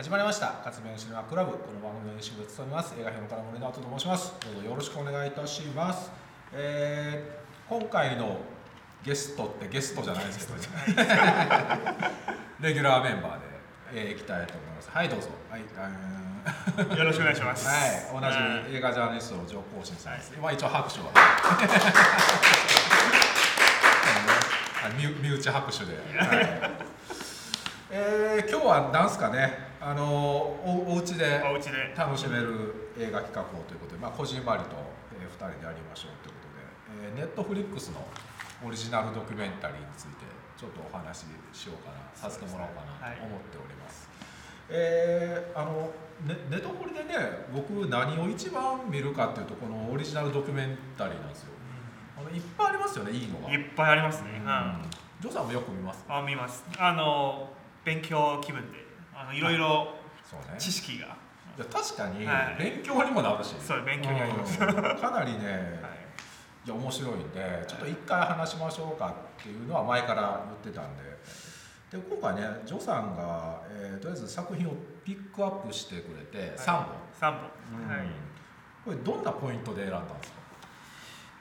始まりました。勝部のシネマクラブ。この番組の編集を務めます。映画評論家の森直人と申します。どうぞよろしくお願いいたします、えー今回のゲストってゲストじゃないですけど。レギュラーメンバーで、えー、いきたいと思います。はいどうぞ。はいあー。よろしくお願いします。はい、同はい。じ映画ジャーナリストの上皇信さんです。はいまあ一応拍手は。はい身身内拍手で。はい。えー今日はなんすかね、あのおお家でお家で。楽しめる映画企画をということで、まあこじんまりと、えー、2人でやりましょうということで、えー、ネットフリックスのオリジナルドキュメンタリーについてちょっとお話ししようかな、させてもらおうかなと思っております。えーあのネネトフリでね僕何を一番見るかっていうとこのオリジナルドキュメンタリーなんですよ。あのいっぱいありますよねいいのが。いっぱいありますね。ううんん。ジョーさんもよく見ます？あ見ます。あの勉強気分であのいろいろ知識が、いや確かにはい。勉強にもなるし、そう勉強になります。かなりねい。や面白いんでちょっと一回話しましょうかっていうのは前から言ってたんで。で今回ねジョさんが、えーとりあえず作品をピックアップしてくれて3本、三本。うん。はい。これどんなポイントで選んだんですか？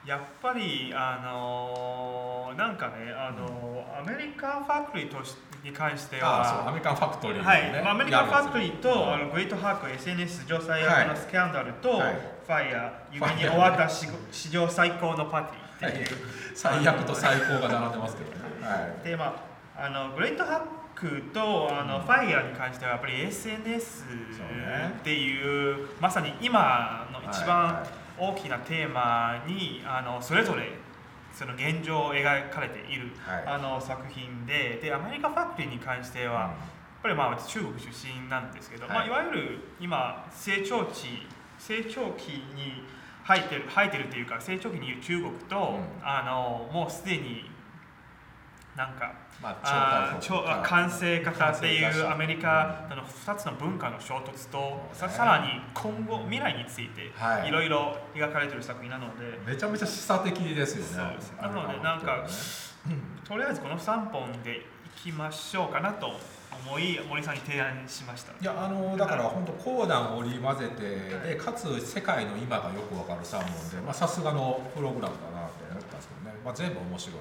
やっぱりあのなんかねあのアメリカンファクトリーとしに関してああそうアは。メリカンファクトリー、ね。はい、まあアメリカンファクトリーと、やあのグレートハーク SNS 上最はい悪のスキャンダルと、はい。ファイヤー夢に終わった史史上最高のパーティーっていう、つ最悪と最高が並んでますけどね、はい、でまああのグレートハックとあの、うん。ファイヤーに関してはやっぱり SNS っていうまさに今の一番大きなテーマにあのそれぞれその現状を描かれている、はい。あの作品ででアメリカファクトリーに関しては、やっぱりまあ私中国出身なんですけど、はい。まあ、いわゆる今成長期成長期に入ってる入ってるっていうか成長期にいる中国と、うん。あのもうすでになんかまああ完成型っていうアメリカの2つの文化の衝突とささらに今後未来についてはい。いろいろ描かれてる作品なので、めちゃめちゃ示唆的ですよね。なのでなんかとりあえずこの3本でいきましょうかなと思い森さんに提案しました。いやあのだから本当コーダンを織り交ぜてでかつ世界の今がよくわかる3本でまあさすがのプログラムだなと思ったんですけどね、まあ、全部面白い、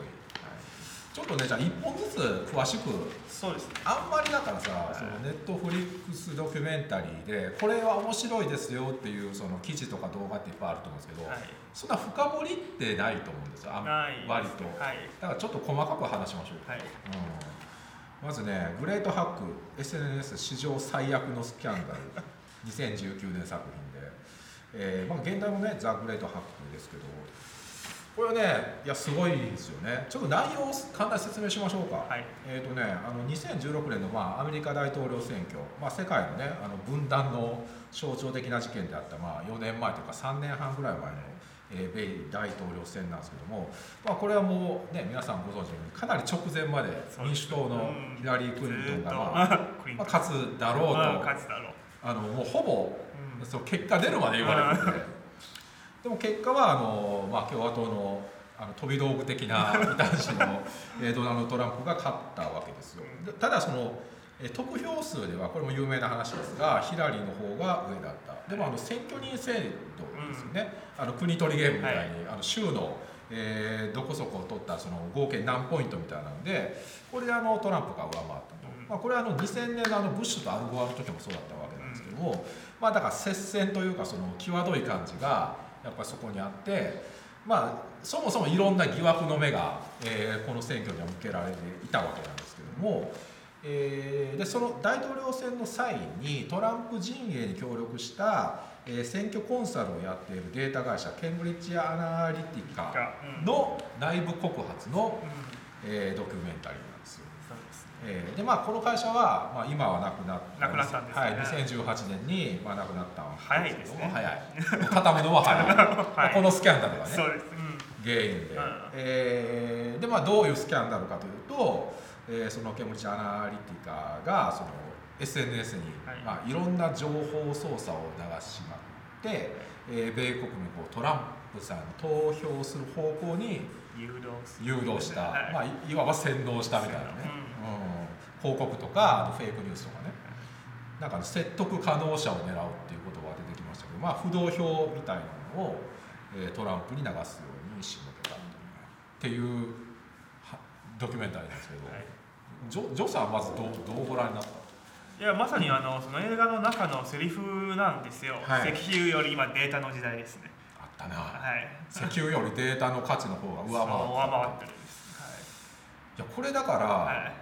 ちょっとねじゃあ1本ずつ詳しくそうですね。あんまりだからさ、はい。そのネットフリックスドキュメンタリーでこれは面白いですよっていうその記事とか動画っていっぱいあると思うんですけど、はい。そんな深掘りってないと思うんですよあんない割と。はい。だからちょっと細かく話しましょう。か、はい。うん、まずねグレートハック SNS 史上最悪のスキャンダル。2019年作品で、えーまあ、現代もねザ・グレートハックですけどこれはねいやすごいですよね。ちょっと内容を簡単に説明しましょうか、はい。えーとね、あの2016年の、まあ、アメリカ大統領選挙、まあ、世界の,、ね、あの分断の象徴的な事件であった、まあ、4年前というか3年半ぐらい前の、えー米大統領選なんですけども、まあ、これはもう、ね、皆さんご存知のようにかなり直前まで民主党のヒラリー・クリントンが、まあまあ、勝つだろうと、ま あ勝つだろう。あのもうほぼうん。そう結果出るまで言われててでも結果はあの、まあ、共和党のあの飛び道具的な異端児のえードナルド・トランプが勝ったわけですよ。でただそのえー得票数ではこれも有名な話ですがヒラリーの方が上だった。でもあの選挙人制度ですよね、あの国取りゲームみたいに、あの州の、えーどこそこを取ったその合計何ポイントみたいなのでこれであのトランプが上回ったと、うん。まあ、これはあの2000年のあのブッシュとアルゴアの時もそうだったわけなんですけども、まあだから接戦というかその際どい感じがやっぱりそこにあってまあそもそもいろんな疑惑の目が、えーこの選挙には向けられていたわけなんですけども、えーでその大統領選の際にトランプ陣営に協力した、えー選挙コンサルをやっているデータ会社ケンブリッジアナリティカの内部告発の、うん。えードキュメンタリーえーでまあこの会社は、まあ、今はなくなったなくなったんですね。はい、2018年に、まあ、なくなったん早いですね。早い。畳むのは早い、まあこのスキャンダルがね。そうです。うん。原因で、うん。えーでまあどういうスキャンダルかというと、えーそのケムリッジアナリティカがその SNS に、はい。いまあ、いろんな情報操作を流しまって、えー米国にこうトランプさんに投票する方向に誘導した、はい。まあ、いいわば洗脳したみたいなね、うん、広告とかあとフェイクニュースとかね。なんか説得可能者を狙うっていうことが出てきましたけど、まあ、不動票みたいなのを、えー、トランプに流すように仕向けたっていうドキュメンタリーなんですけど、はい、ジョジョさんはまずどうどうご覧になった？いやまさにあのその映画の中のセリフなんですよ、はい、石油より今データの時代ですね。あったな、はい、石油よりデータの価値の方が上回ってる上回ってるいやこれだから、はい、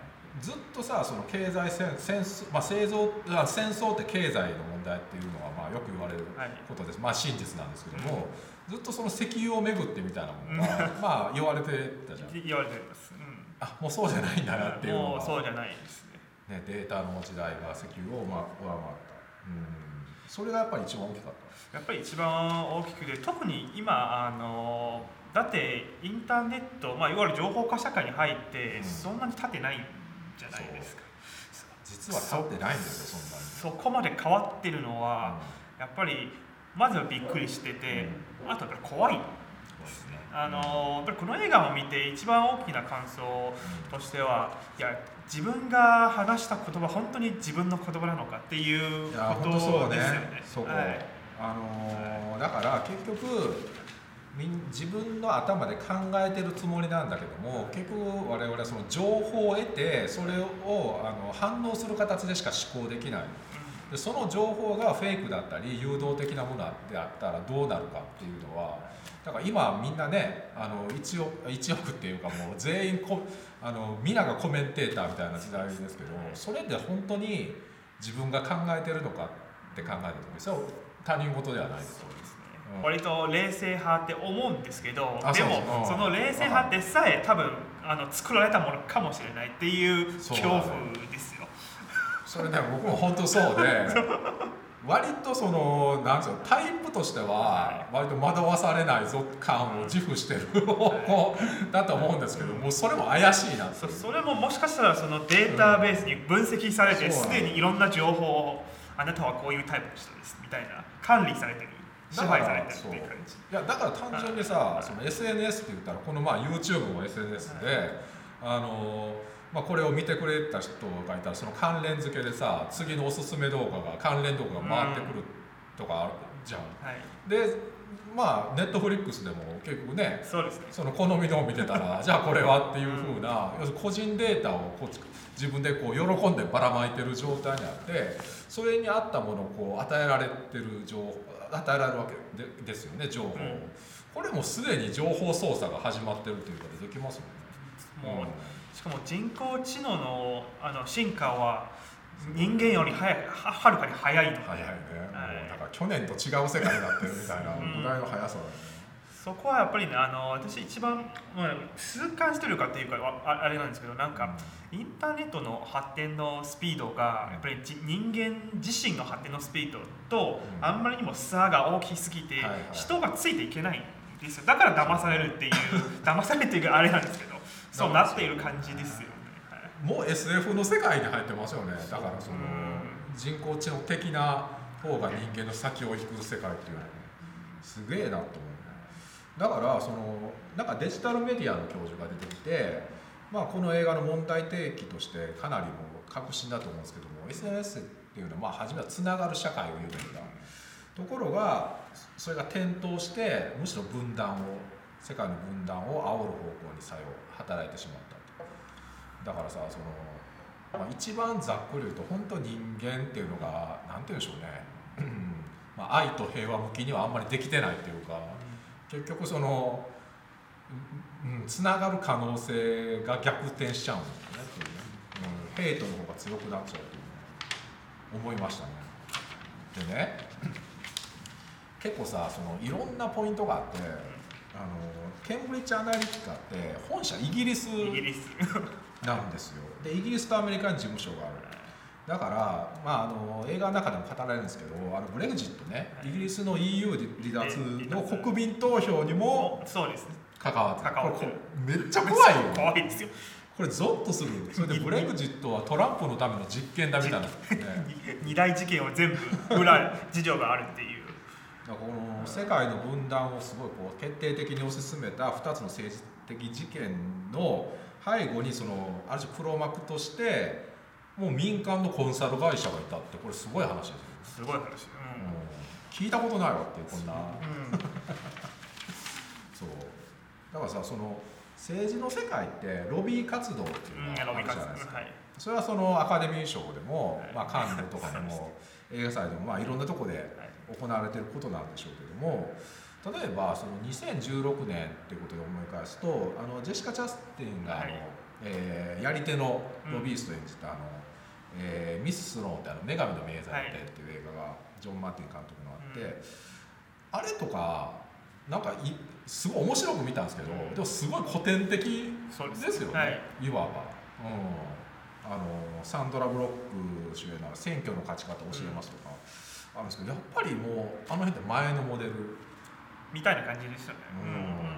ずっとさその経済戦戦争、まあ、製造戦争って経済の問題っていうのはまあよく言われることです、はい、まあ真実なんですけども、うん、ずっとその石油をめぐってみたいなものが、まあ言われてたじゃん。言われてます、うん、あもうそうじゃないんだなっていうのがもうそうじゃないですね、ねデータの時代が石油をまあ上回った。うん。それがやっぱり一番大きかった。やっぱり一番大きくて特に今あのだってインターネット、まあ、いわゆる情報化社会に入ってそんなに経ってないんじゃないですか、実は経ってないんですよそんなに。そこまで変わってるのは、やっぱりまずはびっくりしてて、あとやっぱり怖い。ですね。あのやっぱりこの映画を見て一番大きな感想としてはいや自分が話した言葉本当に自分の言葉なのかっていうことですよね。はい、あのー、だから結局自分の頭で考えてるつもりなんだけども結局我々はその情報を得てそれをあの反応する形でしか思考できないでその情報がフェイクだったり誘導的なものであったらどうなるかっていうのはだから今みんなねあの 1, 億1億っていうかもう全員こあの皆がコメンテーターみたいな時代ですけどそれで本当に自分が考えてるのかって考えた時それは他人事ではないです。割と冷静派って思うんですけどでもその冷静派でさえ多分あの作られたものかもしれないっていう恐怖ですよ。それね僕も本当そうで 割とそのなんですよタイプとしては割と惑わされないぞ感を自負してる方向だと思うんですけどもうそれも怪しいなそそれももしかしたらそのデータベースに分析されてすで、にいろんな情報をあなたはこういうタイプの人ですみたいな管理されてる支配されてるっていう感じ。いやだから単純にさ、その SNS って言ったらこのまあ YouTube も SNS で、あのまあ、これを見てくれた人がいたらその関連付けでさ次のおすすめ動画が関連動画が回ってくるとかあるじゃん。はい、でまあネットフリックスでも結局ねそうですね。その好みのを見てたら じゃあこれはっていうふうな、要するに個人データをこう自分でこう喜んでばらまいてる状態にあってそれに合ったものをこう与えられてる情報与えられるわけでですよね情報、うん、これもすでに情報操作が始まってるということできますもんね。もう、しかも人工知能のあの進化は人間より早いはるかに早いの。で早いね、はい、もうだから去年と違う世界になってるみたいなぐらいの速さだね、そこはやっぱりねあの私一番、まあ、痛感してるかっていうかああれなんですけどなんか、インターネットの発展のスピードがやっぱり人間自身の発展のスピードと、あんまりにも差が大きすぎて、人がついていけないんですよ。だから騙されるっていう 騙されているあれなんですけど そうなっている感じですよね、もう SF の世界に入ってますよね。だからその人工知能的な方が人間の先を引く世界っていうのはすげえなと思うだからそのなんかデジタルメディアの教授が出てきてまあ、この映画の問題提起としてかなりもう確信だと思うんですけども SNS っていうのはまあ初めはつながる社会を夢見たところがそれが転倒してむしろ分断を世界の分断を煽る方向に作用働いてしまったと。だからさその、まあ、一番ざっくり言うと本当人間っていうのが何て言うんでしょうね。まあ愛と平和向きにはあんまりできてないっていうか。結局そのつながる可能性が逆転しちゃうんですよねうん、ヘイトの方が強くなっちゃうという思いましたね。でね 結構さそのいろんなポイントがあってあのケンブリッジ・アナリティカって本社イギリス。なんですよ。でイギリスとアメリカに事務所があるだから、まあ、あの映画の中でも語られるんですけどあのブレグジットねイギリスの EU 離脱の国民投票にもそうですね。関わって関わってめっちゃ怖いよ。怖いですよ。これゾッとするそれでブレグジットはトランプのための実験だみたいな、ね、二大事件を全部裏 事情があるっていう。この世界の分断をすごいこう決定的に推し進めた2つの政治的事件の背後にそのある種黒幕としてもう民間のコンサル会社がいたってこれすごい話ですよ、すごい話、うん。うん聞いたことないわっていうこんな。うん。そう。だからさその政治の世界ってロビー活動っていううん、のがあるじゃないですか。はい。それはそのアカデミー賞でも、はい。まあ、カンヌとかでも 映画祭でも、まあ、い。ろんなところではい。行われてることなんでしょうけども例えばその2016年っていうことで思い返すとあのジェシカ・チャスティンがあの、はい。えーやり手のロビーストを演じた、あのえーミス・スノーってあの女神の名材ってっていう映画がジョン・マーティン監督のあって、あれとかなんかいすごい面白く見たんですけど、うんでもすごい古典的です。よね、はい。い、わば、うん、あのサンドラ・ブロック主演の「選挙の勝ち方教えます」とか、あるんですけどやっぱりもうあの辺って前のモデル、みたいな感じでしたね。うん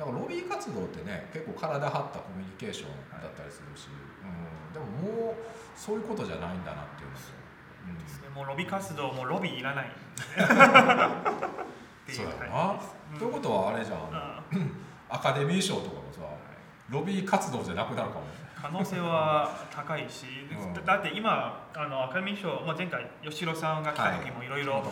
だからロビー活動ってね結構体張ったコミュニケーションだったりするし、うん、でももうそういうことじゃないんだなっていうのと、うんですね。もうロビ活動もロビーいらない。っていうということはあれじゃん。うん。アカデミー賞とかもさロビー活動じゃなくなるかも。ね可能性は高いし、うん。だだって今あのアカデミー賞、まあ、前回吉野さんが来た時もいろいろ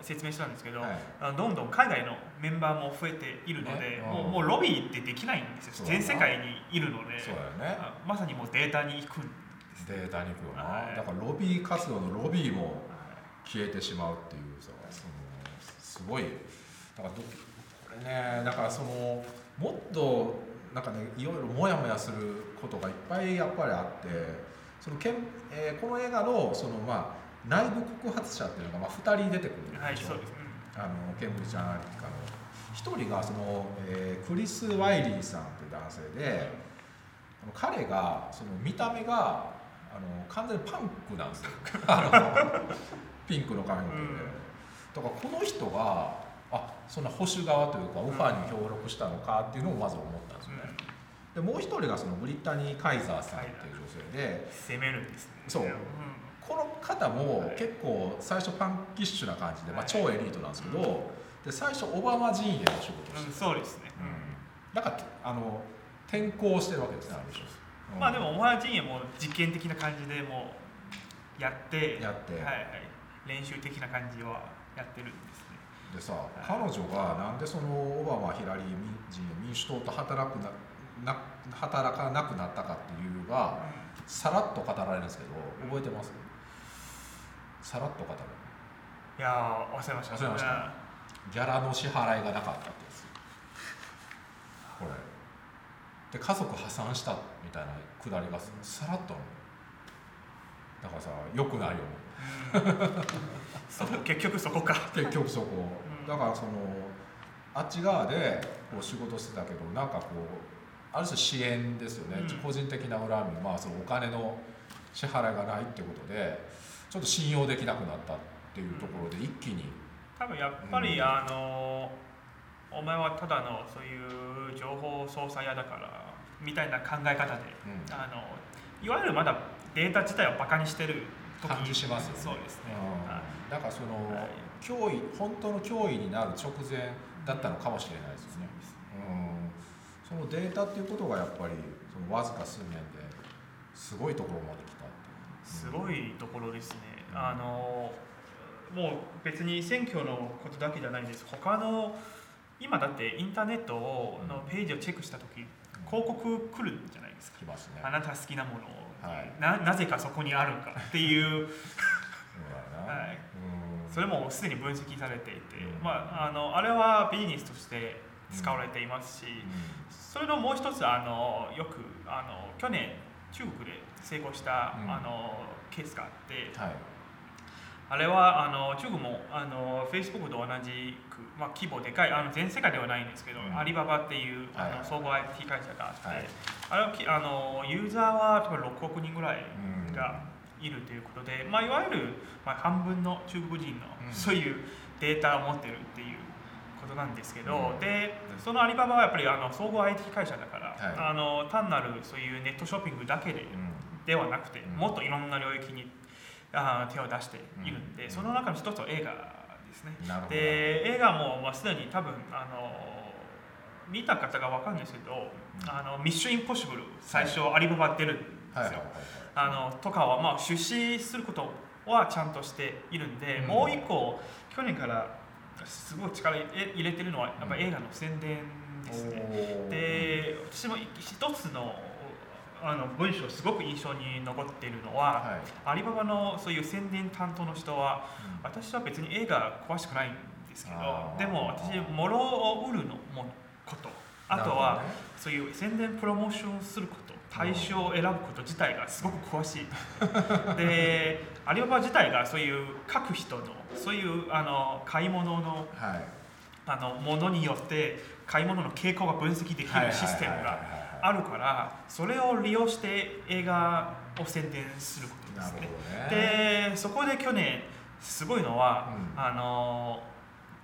説明したんですけど、はい。あのどんどん海外のメンバーも増えているので、ね。もううん。もうロビーってできないんですよ。全世界にいるので。そうだよね。あまさにもうデータに行くんです。データに行くよな、はい。だからロビー活動のロビーも消えてしまうっていうさそのすごい。だからどこれねだからそのもっとなんかねいろいろモヤモヤすることがいっぱいやっぱりあってそのけん、えーこの映画のそのまあ内部告発者っていうのがまあ2人出てくるんではいそうです、あのケンブリッジ・アナリティカの。1人がその、えークリス・ワイリーさんという男性であの彼がその見た目があの完全にパンクなんですよ。ピンクの髪の毛で、うん。だからこの人があそんな保守側というかオファーに協力したのかっていうのをまず思ったんですよね、でもう一人がそのブリタニー・カイザーさんっていう女性で攻めるんですね。そう。ん。この方も結構最初パンキッシュな感じで、まあ、超エリートなんですけど、で最初オバマ陣営の仕事をしてうん、そうですね、だからあの転校してるわけですねある種うん。まあでもお前陣営も実験的な感じでもうやってやって、はいはい、練習的な感じはやってるんででさ彼女がなんでそのオバマヒラリー陣営民主党と働くなな働かなくなったかっていう理由がさらっと語られるんですけど覚えてます？さらっと語る。いやー忘れました。忘れました。ギャラの支払いがなかったってやつ。これ。で家族破産したみたいなくだりがさらっとだからさよくないよ 結局そこか。結局そこ。うん。だからそのあっち側でこう仕事してたけどなんかこうある種支援ですよね、うん。個人的な恨み。まあそのお金の支払いがないってことでちょっと信用できなくなったっていうところで一気に。多分やっぱり、うん。あのお前はただのそういう情報操作屋だからみたいな考え方でうん。あのいわゆるまだデータ自体をバカにしてる時感じしますよね。そうですね、うん。はい。だからその、はい。脅威本当の脅威になる直前だったのかもしれないですよね、うん、そのデータっていうことがやっぱりそのわずか数年ですごいところまで来たすごいところですね、うんあのもう別に選挙のことだけじゃないんです。他の今だってインターネットをのページをチェックした時広告来るんじゃないですかきますね。あなた好きなものを、はい。ななぜかそこにあるかっていう。それもすでに分析されていて、うん。まあ、あのあれはビジネスとして使われていますし、それのもう一つあのよくあの去年中国で成功した、うん。あのケースがあってはいあれはあの中国もあの Facebook と同じく、まあ、規模でかいあの全世界ではないんですけど、うん。アリババっていうあの総合 IT 会社があって、はい。あれはきあのユーザーは多分6億人ぐらいうん。がいるということで、まあ、いわゆる、まあ、半分の中国人のうん。そういうデータを持ってるっていうことなんですけど、うん。でそのアリババはやっぱりあの総合 IT 会社だから、はい。あの単なるそういうネットショッピングだけでうん。ではなくて、うん。もっといろんな領域にあー手を出しているんで、うん。その中の一つは映画ですね。で映画も、まあ、すでに多分あの見た方が分かるんですけど「あのミッションインポッシブル」最初アリババ出るんですよ。あのとかは、まあ、出資することはちゃんとしているんで、うん。もう一個去年からすごい力入れてるのはやっぱ映画の宣伝ですね。おー。で私も一つのあの文章すごく印象に残っているのは、はい。アリババのそういう宣伝担当の人は私は別に映画詳しくないんですけどでも私物を売るのもこと。あとは、そういう宣伝プロモーションすること対象を選ぶこと自体がすごく詳しい。でアリババ自体がそういう書く人のそういうあの買い物のはい。あのものによって買い物の傾向が分析できるシステムがあるからそれを利用して映画を宣伝することですね。どね。でそこで去年すごいのは、うん。あの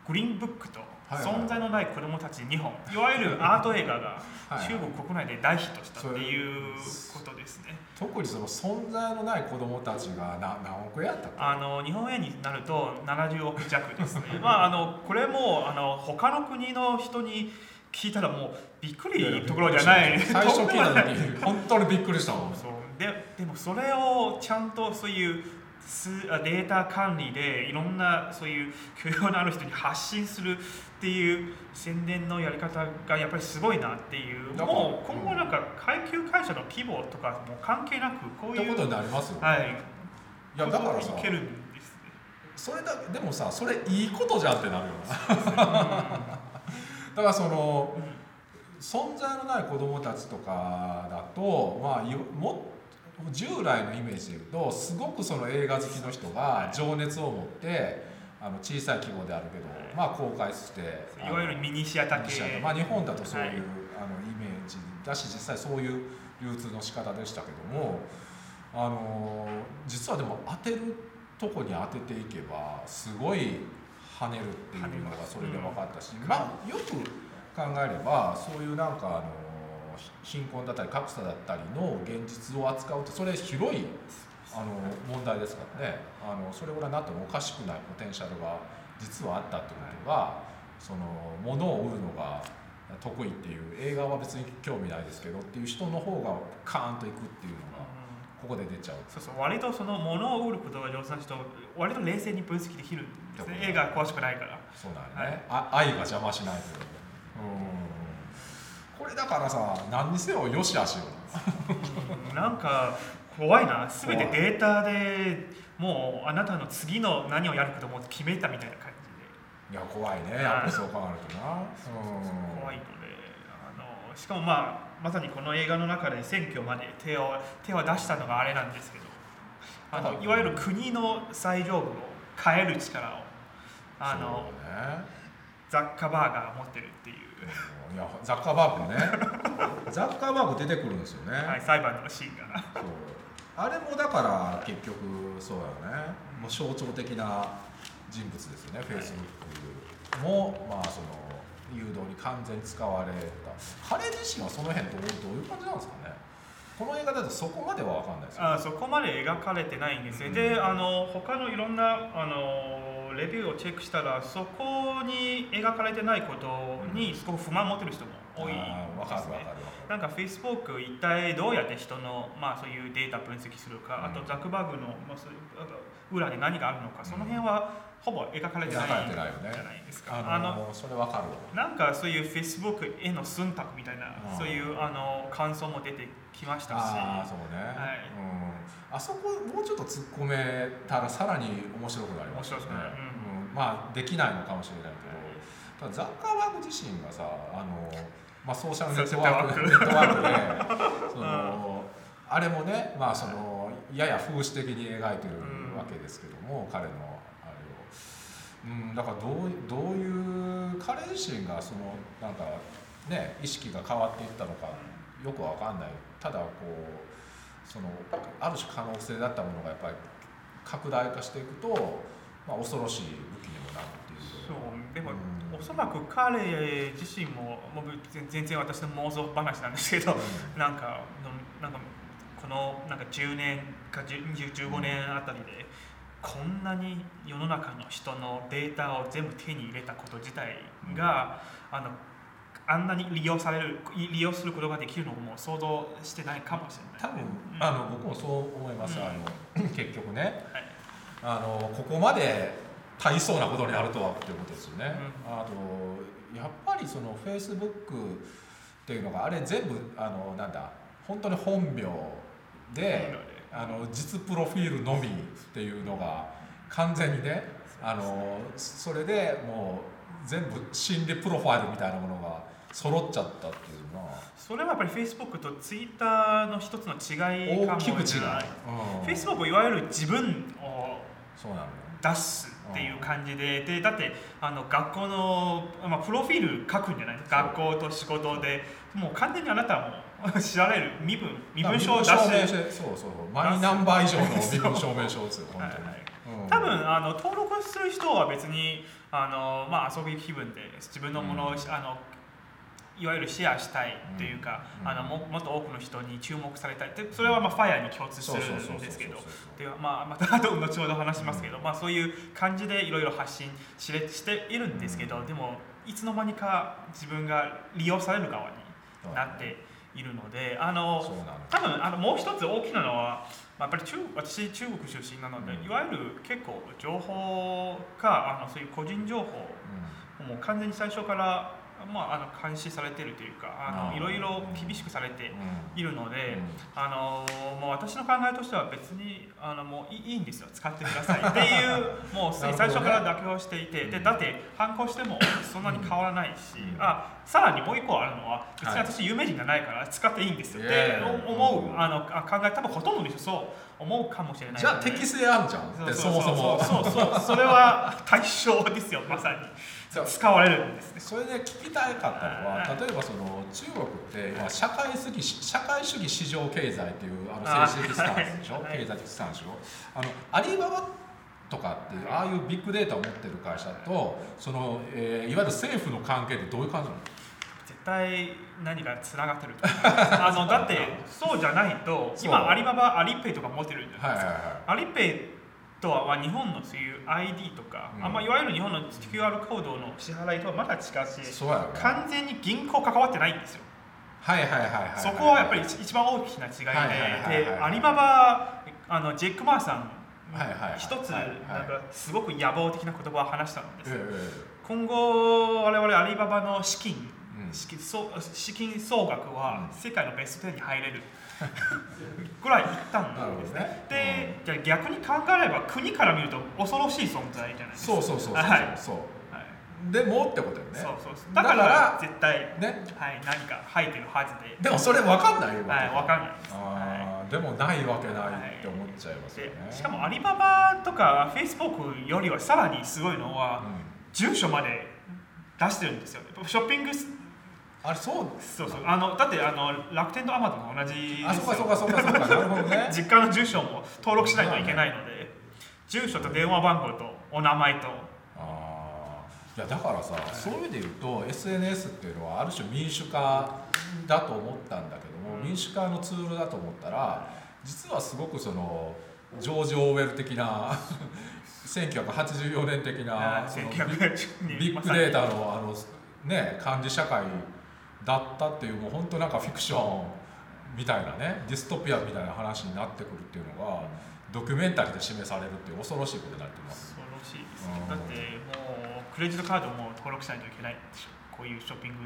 グリーンブックとはいはい。存在のない子供たち2本、いわゆるアート映画がはい中国国内で大ヒットしたっていうことですね。特にその存在のない子供たちがな何億円やったあの日本円になると70億弱ですね。まああのこれもあの他の国の人に聞いたらもうびっくりところじゃない。最初聞いた時 本当にびっくりしたもん。ででもそれをちゃんとそういうすデータ管理でいろんなそういう許容のある人に発信するっていう宣伝のやり方がやっぱりすごいなっていう。もう今後なんか階級会社の規模とかも関係なくこういうことになりますよ、はい。いやだからさいけるんですね。それだでもさそれいいことじゃんってなるよなだからその存在のない子供たちとかだとまあよも従来のイメージで言うとすごくその映画好きの人が情熱を持ってあの小さい規模であるけど、まあ、公開していわゆるミニシアター系。まあ、日本だとそういう、はいあのイメージだし実際そういう流通の仕方でしたけどもあの実はでも当てるとこに当てていけばすごい跳ねるっていうのがそれで分かったし、まあ、よく考えればそういうなんかあの貧困だったり格差だったりの現実を扱うってそれ広いあの問題ですからね。あのそれぐらいなってもおかしくないポテンシャルが実はあったってことがその物を売るのが得意っていう映画は別に興味ないですけどっていう人の方がカーンといくっていうのがここで出ちゃうそうそう割とその物を売ることが上手な人割と冷静に分析できるんですね。映画詳しくないから。そうなんよね、あ愛が邪魔しないといううん。これだからさ何にせよよしあしよ。なんか怖いな。全てデータでもうあなたの次の何をやるかともう決めたみたいな感じいや怖いね。やっぱりそう考えるとな。で怖いので。あのしかもまあまさにこの映画の中で選挙まで手を手を出したのがあれなんですけどあのいわゆる国の最上部を変える力をあのね。ザッカーバーガー持ってるっていう、いやザッカーバーグね。ザッカーバーグ出てくるんですよね、はい、裁判のシーンが。そう。あれもだから結局そうだよね。もう象徴的な人物ですよね、フェイスブックもまあその誘導に完全に使われた。彼自身はその辺どうどういう感じなんですかね。この映画だとそこまでは分かんないですよあそこまで描かれてないんですね、うん。であの他のいろんなあのレビューをチェックしたらそこに描かれてないことにすごく不満を持ってる人も多いですね。るわかるわかなんか Facebook 一体どうやって人の、まあ、そういうデータ分析するか、うん。あとザックバーグの、まあ、そういう裏に何があるのかその辺はほぼ描かれてないじゃないでするか。あのそれ分かるわ。なんかそういう Facebook への忖度みたいな、うん。そういうあの感想も出てきましたし。ああそうね、はい。うん、あそこもうちょっと突っ込めたらさらに面白くなりますよね。面白くなる。うん。まあできないのかもしれないけど。ただザッカーバーグ自身がさあの、まあ、ソーシャルネットワーク。ネットワークで その、あれもね、まあ、そのやや風刺的に描いてるわけですけども、彼の。うん、だからどうどういう彼自身がそのなん。かね意識が変わっていったのかよくわかんないただこうそのある種可能性だったものがやっぱり拡大化していくと、まあ、恐ろしい武器にもなるっていう。そうでも、うんおそらく彼自身ももう全全然私の妄想話なんですけど、なん。かのなんかこのなんか10年か10 15年あたりでこんなに世の中の人のデータを全部手に入れたこと自体が、あのあんなに利用される利用することができるのも想像してないかもしれない。多分、うん。あの僕もそう思います、うん。あの 結局ね。はい。あのここまで大層なことになるとはっていうことですよね、あとやっぱりそのフェイスブックっていうのがあれ全部あのなんだ本当に本名で、あの実プロフィールのみっていうのが完全にねあのそれでもう全部心理プロファイルみたいなものが揃っちゃったっていうのは。それはやっぱり Facebook と Twitter の一つの違いかもしれない。う。ん。Facebook はいわゆる自分を出すっていう感じででだってあの学校の、まあ、プロフィール書くんじゃない？学校と仕事で。もう完全にあなたはもう 知られる？身分？身分証を出す？身分証明書。そうそうマイナンバー以上の身分証明書ですよ本当に、はいはい。うん多分あの登録する人は別にあの、まあ、遊び気分で自分のものを、うん。あのいわゆるシェアしたいというか、うん。あのももっと多くの人に注目されたいでそれはまあファイアに共通するそうそうそうそうんですけどではまあまた後後ほど話しますけど、まあ、そういう感じでいろいろ発信しれしているんですけど、うん。でもいつの間にか自分が利用される側になっているのであの多分あのもう一つ大きなのは、まあ、やっぱり中私中国出身なので、うん。いわゆる結構情報かあのそういう個人情報うもう完全に最初から、まあ、あの監視されてるというかあのいろいろ厳しくされているので、うん。あのもう私の考えとしては別にあのもういいんですよ。使ってください。っていう もう最初から妥協していて、でだって反抗してもそんなに変わらないし、うん。あさらにもう一個あるのは別にはい。私有名人じゃないから使っていいんですよ、って思うあのあ考え多分ほとんどの人そう思うかもしれないじゃあ適性あんじゃんそもそもそうそう。そうそうそれは対象ですよまさに使われるんですね。それで聞きたかったのははい。例えばその中国って今社会主義社会主義市場経済っていうあのあ政治的スタンスでしょ？はい。経済的スタンスあのアリババとかっていうああいうビッグデータを持ってる会社とその、えーいわゆる政府の関係ってどういう感じなの？絶対何かつながってると あのだってそうじゃないと今アリババアリペイとか持ってるんじゃないですか、はいはいはい。アリペイとはまあ日本のそういう ID とか、うん。あんまいわゆる日本の QR コードの支払いとはまた違うやろね完全に銀行関わってないんですよ。はいはいはいはいはい。そこはやっぱり一一番大きな違いで、でアリババあのジェイク・マーさん、一つはいなんかすごく野望的な言葉を話したんです。よ、え今後我々アリババの資金え。うん資金総額はうん世界のベスト10に入れる ぐらいいったんですね。で、じゃあ逆に考えれば国から見ると恐ろしい存在じゃないですか。そうそうそうそうはいそう。はい。でもってことよね。そうそうそう。だからら絶対、ね。はい、何か入ってるはずで。でもそれ分かんないよはい、わかんないです、はあーでもないわけないって思っちゃいますい、よね。でしかもアリババとかフェイスブックよりはさらにすごいのは、住所まで出してるんですよショッピングスあれそうそうそう。あのだってあの楽天とアマゾンと同じあそうかそうかそうかそうか。なるほどね。実家の住所も登録しないといけないので住所と電話番号とお名前と。あー。いやだからさ、そういう意味で言うと SNS っていうのはある種民主化だと思ったんだけども、うん。民主化のツールだと思ったら実はすごくそのジョージ・オーウェル的な 1984年的なビッグデータのあの、ね、管理社会だったっていうもう本当なんかフィクションみたいなねディストピアみたいな話になってくるっていうのがドキュメンタリーで示されるっていう恐ろしいことになってます。恐ろしいですうん。ねだってもうクレジットカードも登録しないといけないでしょ。こういうショッピング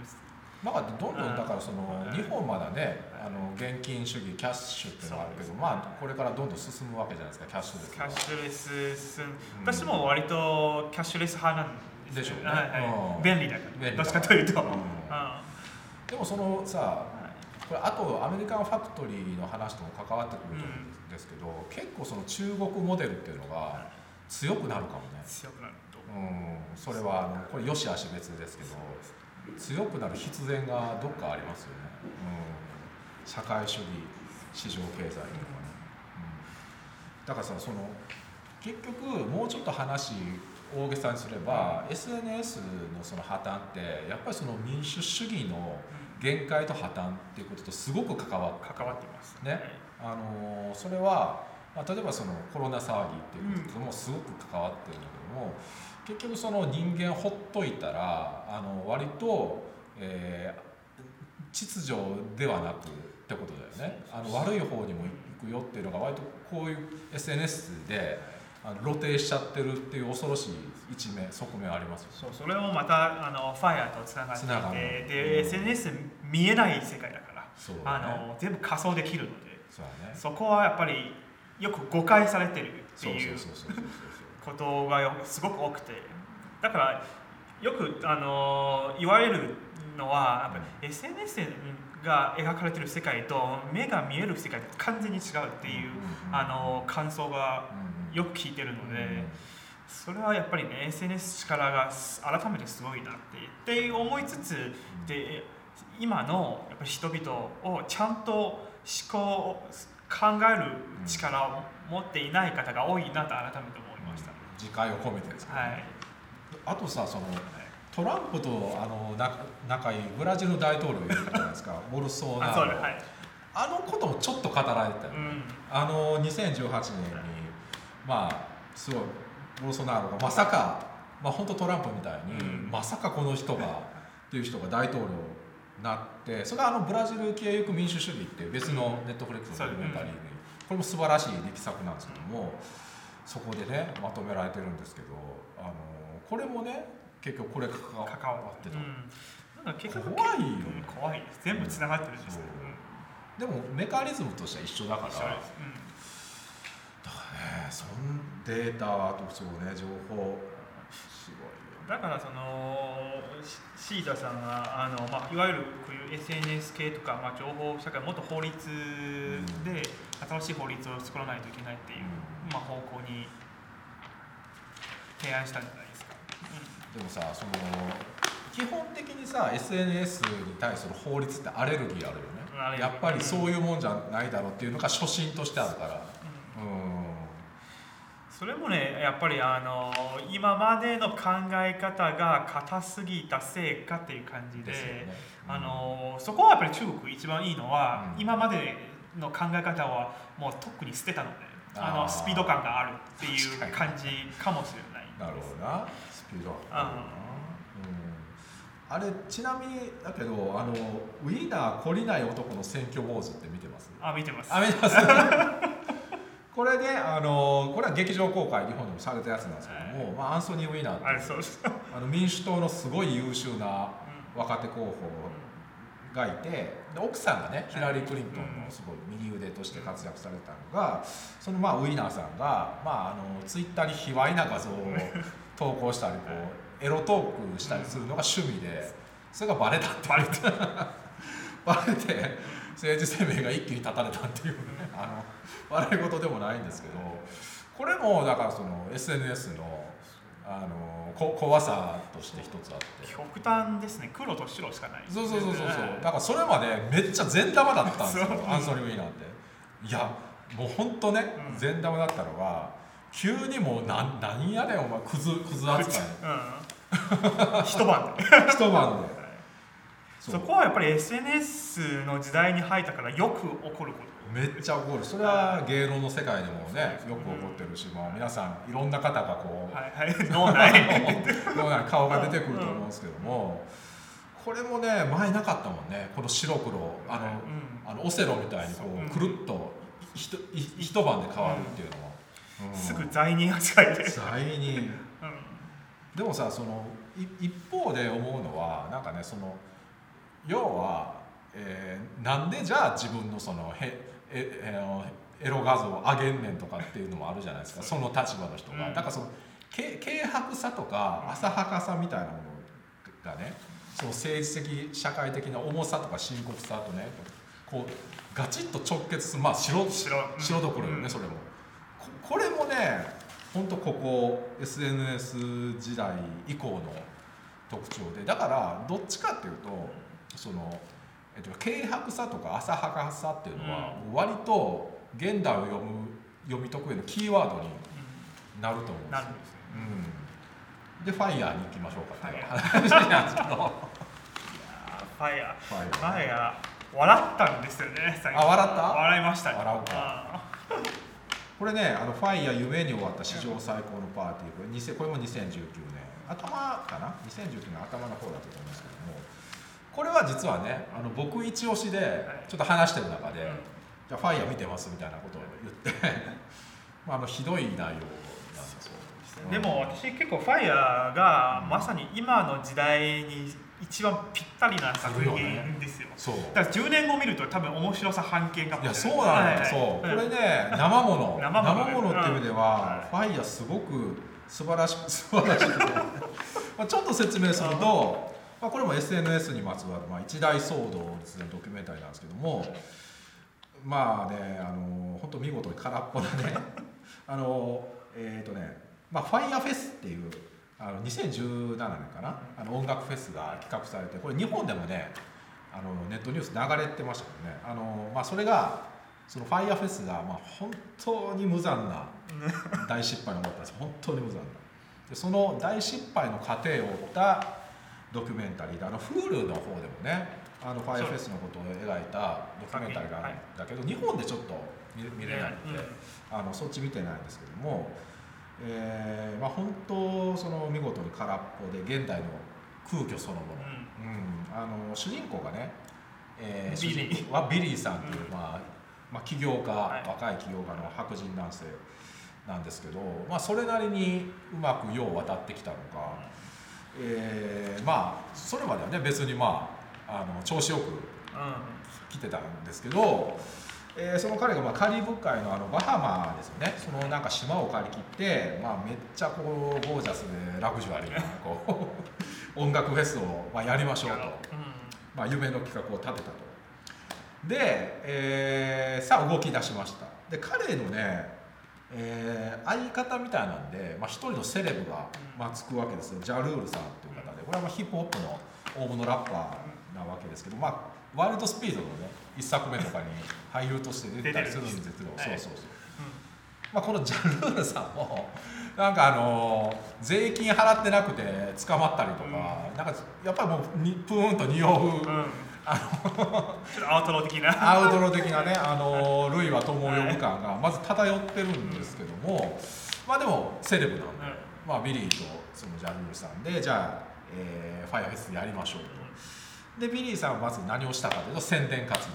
まあ、どんどんだからそのうん。日本まだねあの現金主義キャッシュっていうのがあるけど、まあこれからどんどん進むわけじゃないですかキャッシュレスキャッシュレス進んうん。私も割とキャッシュレス派なんでしょうね。はいはい。うん。便利だから。どっちかというと、うん。うんでもそのさこれあとアメリカンファクトリーの話とも関わってくると思うんですけど、結構その中国モデルっていうのが強くなるかもね、強くなるとう。ん、それはあのこれよしあし別ですけど強くなる必然がどっかありますよね、うん、社会主義市場経済とかね、うん、だからさその結局もうちょっと話大げさにすれば、SNS のその破綻ってやっぱりその民主主義の限界と破綻っていうこととすごく関わって関わっています。ね。あのそれは、まあ、例えばそのコロナ騒ぎっていうことともすごく関わってるんだけども、結局その人間ほっといたらあの割と、えー秩序ではなくってことだよね。あの悪い方にも行くよっていうのが割とこういう SNS であの露呈しちゃってるっていう恐ろしい一面側面ありますよそうそれもまたあのファイアとつながっていてで、うん。SNS 見えない世界だからね。あの全部仮想できるのでそね。そこはやっぱりよく誤解されてるっていうことがよすごく多くて。だからよくあの言われるのはやっぱり SNS が描かれてる世界と目が見える世界って完全に違うっていう、うんあの感想がうんよく聞いてるので、うん。それはやっぱりね SNS 力が改めてすごいなってって思いつつで今のやっぱり人々をちゃんと思考考える力を持っていない方が多いなと改めて思いました。自戒を込めてですね。はい。あとさそのトランプとあのな仲いいブラジルの大統領いるじゃないですか。ボルソナロ。あはい。あのこともちょっと語られてたよ、うん。あの2018年にまあすごいボルソナロがまさかまあ本当トランプみたいに、うん。まさかこの人がっていう人が大統領になってそれがあのブラジル消えゆく民主主義っていう別のネットフレックスのドキュメンタリーで、これも素晴らしい力作なんですけども、そこでねまとめられてるんですけどあのこれもね結局これ関わってた、うん。なんか結局怖いようん怖い全部つながってるんですよ、でもメカニズムとしては一緒だからうん一緒ですだからねそのデータとそうね情報。すごいよだからそのシシータさんがあの、まあ、いわゆるこういう SNS 系とか、まあ、情報社会もっと法律で新しい法律を作らないといけないっていう、まあ、方向に提案したんじゃないですか。でもさその基本的にさ SNS に対する法律ってアレルギーあるよね。やっぱりそういうもんじゃないだろうっていうのが初心としてあるから。うん。うんそれもねやっぱりあの今までの考え方が硬すぎたせいかっていう感じでですよね。あのそこはやっぱり中国一番いいのは、うん。今までの考え方はもうとっくに捨てたのであのスピード感があるっていう感じかもしれない。なるほどな。スピードアップうん。あれちなみにだけどあのウィーナー懲りない男の選挙坊主って見てます？あ見てます。あ見てます これねあのこれは劇場公開日本でもされたやつなんですけども、まあ、アンソニー・ウィーナーあの民主党のすごい優秀なう若手候補がいてで奥さんがねヒラリー・クリントンのすごい右腕として活躍されたのがそのまあウィーナーさんが、まあ、あのツイッターに卑猥な画像を投稿したりこうエロトークしたりするのが趣味でそれがバレたってバレてバレて政治生命が一気に断たれたっていうねあの笑い事でもないんですけどこれもだからその SNS のあのこ怖さとして一つあって。極端ですね。黒と白しかないそうそうそうそうそう。はいだからそれまでめっちゃ善玉だったんですよ。アンソニー・ウィーナーって。いやもう本当ねうん。善玉だったのが急にもうなん何やねんお前クズクズ扱い。うん。一晩で。一晩でそこはやっぱり SNS の時代に入ったからよく起こること。めっちゃ怒る。それは芸能の世界でもねよく起こってるし、まあ、皆さんいろんな方がこう、はいはい。脳内。顔が出てくると思うんですけども、これもね前なかったもんね。この白黒あの,、うん。あのオセロみたいにこうんう。くるっとひとい一晩で変わるっていうのも、うん。すぐ罪人扱いで、罪人。うん。でもさそのい一方で思うのはなんかねその要は、えーなんでじゃあ自分のそのへええーエロ画像を上げんねんとかっていうのもあるじゃないですか。その立場の人が、うん。だからそのけ軽薄さとか浅はかさみたいなものがねその政治的社会的な重さとか深刻さとねこうガチッと直結する。まあ白白どころよね、うん。それも。ここれもね本当ここ SNS 時代以降の特徴で。だからどっちかっていうとその、えっと、軽薄さとか浅はかさっていうのは割と現代を読む読み解く上のキーワードになると思うんですよ。なるんですようん、でファイヤーに行きましょうかっていうファイ話なんですけど。いやーファイヤー。ファイヤー。笑ったんですよねあ笑った？笑いましたね笑うか。あこれねあのファイヤー夢に終わった史上最高のパーティー。これ2000これも2019年頭かな？2019年頭の方だったと思これは実はねあの僕一押しでちょっと話してる中で、うん。じゃあファイヤー見てますみたいなことを言って まああのひどい内容なんですよでも私結構ファイヤーがまさに今の時代に一番ぴったりな作品ですよ。そう。だから10年後見ると多分面白さ半減かもいやそうなんだよ、はいそう。こうん。れね 生もの。生もの。ねっていう意味では、ファイヤーすごく素晴らしく素晴らしくて。まあちょっと説明すると、まあ、これも SNS にまつわる、まあ、一大騒動をするドキュメンタリーなんですけどもまあねあの本当見事に空っぽなね あのえっ、とね、まあ、ファイヤーフェスっていうあの2017年かなあの音楽フェスが企画されてこれ日本でもねあのネットニュース流れてましたけどねあの、まあ、それがそのファイヤーフェスが、まあ、本当に無残な 大失敗に終わったんです。本当に無残な。でその大失敗の過程を追ったドキュメンタリーであの Hulu の方でもねあのファイヤーフェスのことを描いたドキュメンタリーがあるんだけど、日本でちょっと見見れないので、あのそっち見てないんですけども、えーまあ、本当その見事に空っぽで現代の空虚そのもの、うん。あの主人公がね、えー、ビリー。はビリーさんという、うん。まあまあ、起業家、はい。若い起業家の白人男性なんですけど、まあ、それなりにうまく世を渡ってきたのか、えーまあそれまではね別にまああの調子よく来てたんですけど、えーその彼がまあカリブ海のあのバハマですよね。そのなんか島を借り切って、まあ、めっちゃこうゴージャスでラグジュアリーなこう 音楽フェスをまあやりましょうと、まあ、夢の企画を立てたと。で、えーさあ動き出しました。で彼のね、えー相方みたいなんで、まあ、一人のセレブが、まあ、つくわけですよ。ジャルールさんという方で。これはまあヒップホップの大物ラッパーなわけですけど、まあ、ワイルドスピードのね一作目とかに俳優として出てたりするんですけど、そうそうそう、まあ、このジャルールさんもなんかあの税金払ってなくて捕まったりとか、なんかやっぱりもうにプーンと匂う、アウトロー的な。アウトロ的なね、あの類は友を呼ぶ感がまず漂ってるんですけども、まあでもセレブなんで、まあ、ビリーとそのジャルールさんでじゃあ、えーファイアフェスやりましょうと。でビリーさんはまず何をしたかというと宣伝活動、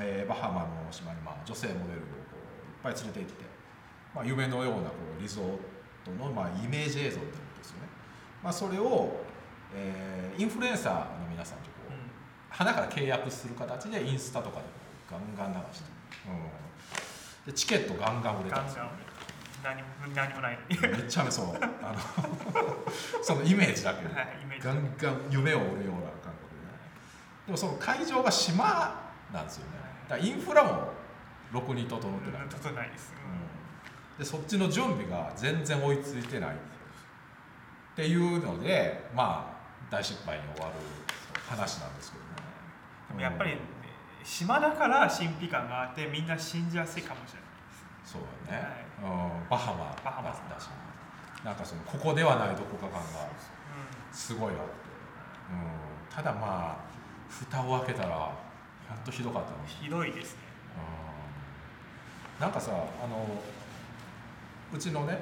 えーバハマの島にまあ女性モデルをこういっぱい連れて行って、まあ、夢のようなこうリゾートのまあイメージ映像ってことですよね、まあ、それを、えーインフルエンサーの皆さん花から契約する形でインスタとかでガンガン流して、うん、でチケットガンガン売れたんですよ。ガンガン何も何もない。めっちゃそう。あの そのイメージだけで。はいガンガン夢を売るような感覚でね。でもその会場が島なんですよね。だからインフラもろくに整ってない、ちょっとないです。うん。でそっちの準備が全然追いついてない。っていうのでまあ大失敗に終わる話なんですけど。ねでもやっぱり島だから神秘感があってみんな信じやすいかもしれないそうだね、うん、バハマバハマ。だしなんかそのここではないどこか感がすごいあって、うん、ただまあ蓋を開けたら本当ひどかったの、ひどいですね。うん、なんかさあのうちのね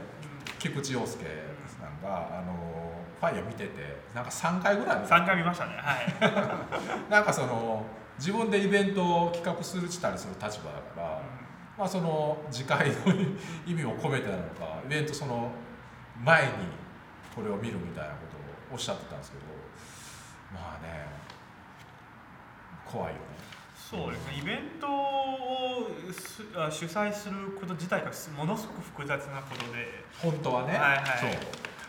菊池陽介さんがあのファイヤー見ててなんか3回ぐらい見た。3回見ましたね。はい。なんかその自分でイベントを企画するしたりする立場だから、まあ、その次回の意味を込めてなのかイベントその前にこれを見るみたいなことをおっしゃってたんですけどまあね怖いよね。そうですね。イベントを主催すること自体がものすごく複雑なことで。本当はね、はいはい。そう、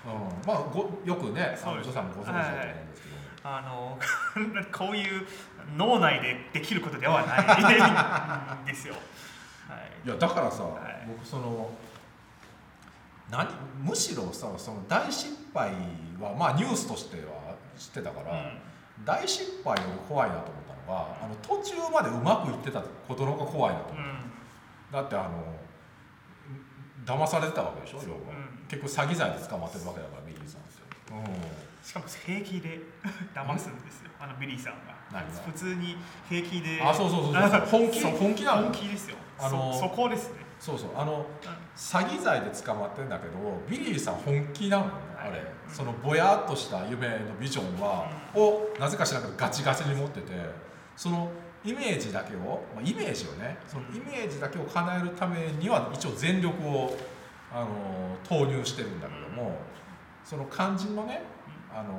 うん、まあごよくねあのジョさんもご存知だと思うんですけど、あのこういう脳内でできることではないんですよ、はい、いやだからさ、い。僕その何むしろさその大失敗はまあニュースとしては知ってたから、大失敗より怖いなと思ったのがあの途中までうまくいってたことの方が怖いなと思っうんうん。た、だってあの騙されてたわけでしょ要は、うん結局詐欺罪で捕まってるわけだからビリーさんって、うしかも平気で 騙すんですよ。あのビリーさんが。普通に平気で。ん、あそうそうそうそう。本気そう本気なの？本気ですよ。あのそそこですね。そうそう。あの詐欺罪で捕まってんだけどビリーさん本気なのねあれ、はいそのぼやっとした夢のビジョンは、をなぜか知らんけどガチガチに持っててそのイメージだけを、まあ、イメージをねそのイメージだけを叶えるためには一応全力をあの投入してるんだけどもその肝心のねあの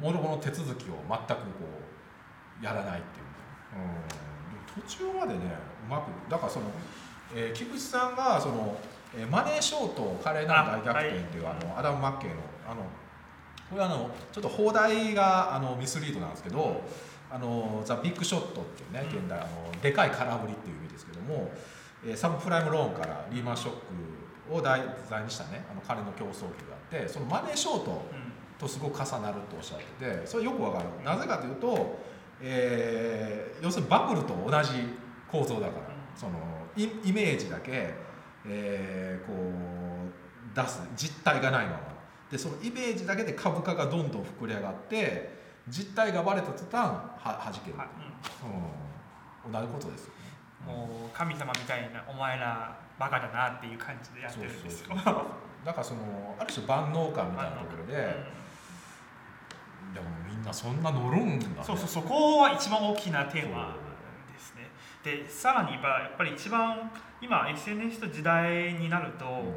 もろもろ手続きを全くこうやらないっていうね、うん、途中までねうまくだからその、えー菊池さんがその、えーマネーショート華麗なる大逆転っていうあ、のアダム・マッケイのあのこれはあのちょっと放題があのミスリードなんですけどあのザ・ビッグショットっていうねうん。現代あのでかい空振りっていう意味ですけども、えーサブプライムローンからリーマンショックを題材にしたねあの金の競争機があってそのマネーショートうん。とすごく重なるとおっしゃっててそれよくわかる。なぜかというと、えー要するにバブルと同じ構造だから、そのイイメージだけ、えーこう出す実体がないまま。でそのイメージだけで株価がどんどん膨れ上がって実体がバレた途端ははじける、はいうん、同じことですよね。うんもう神様みたいなお前らバカだなっていう感じでやってるんですよ。そうそうだからそのある種万能感みたいなところで、でもみんなそんな乗るんだね。そうそうそこは一番大きなテーマですね。でさらにやっぱやっぱり一番今 SNS の時代になると、うん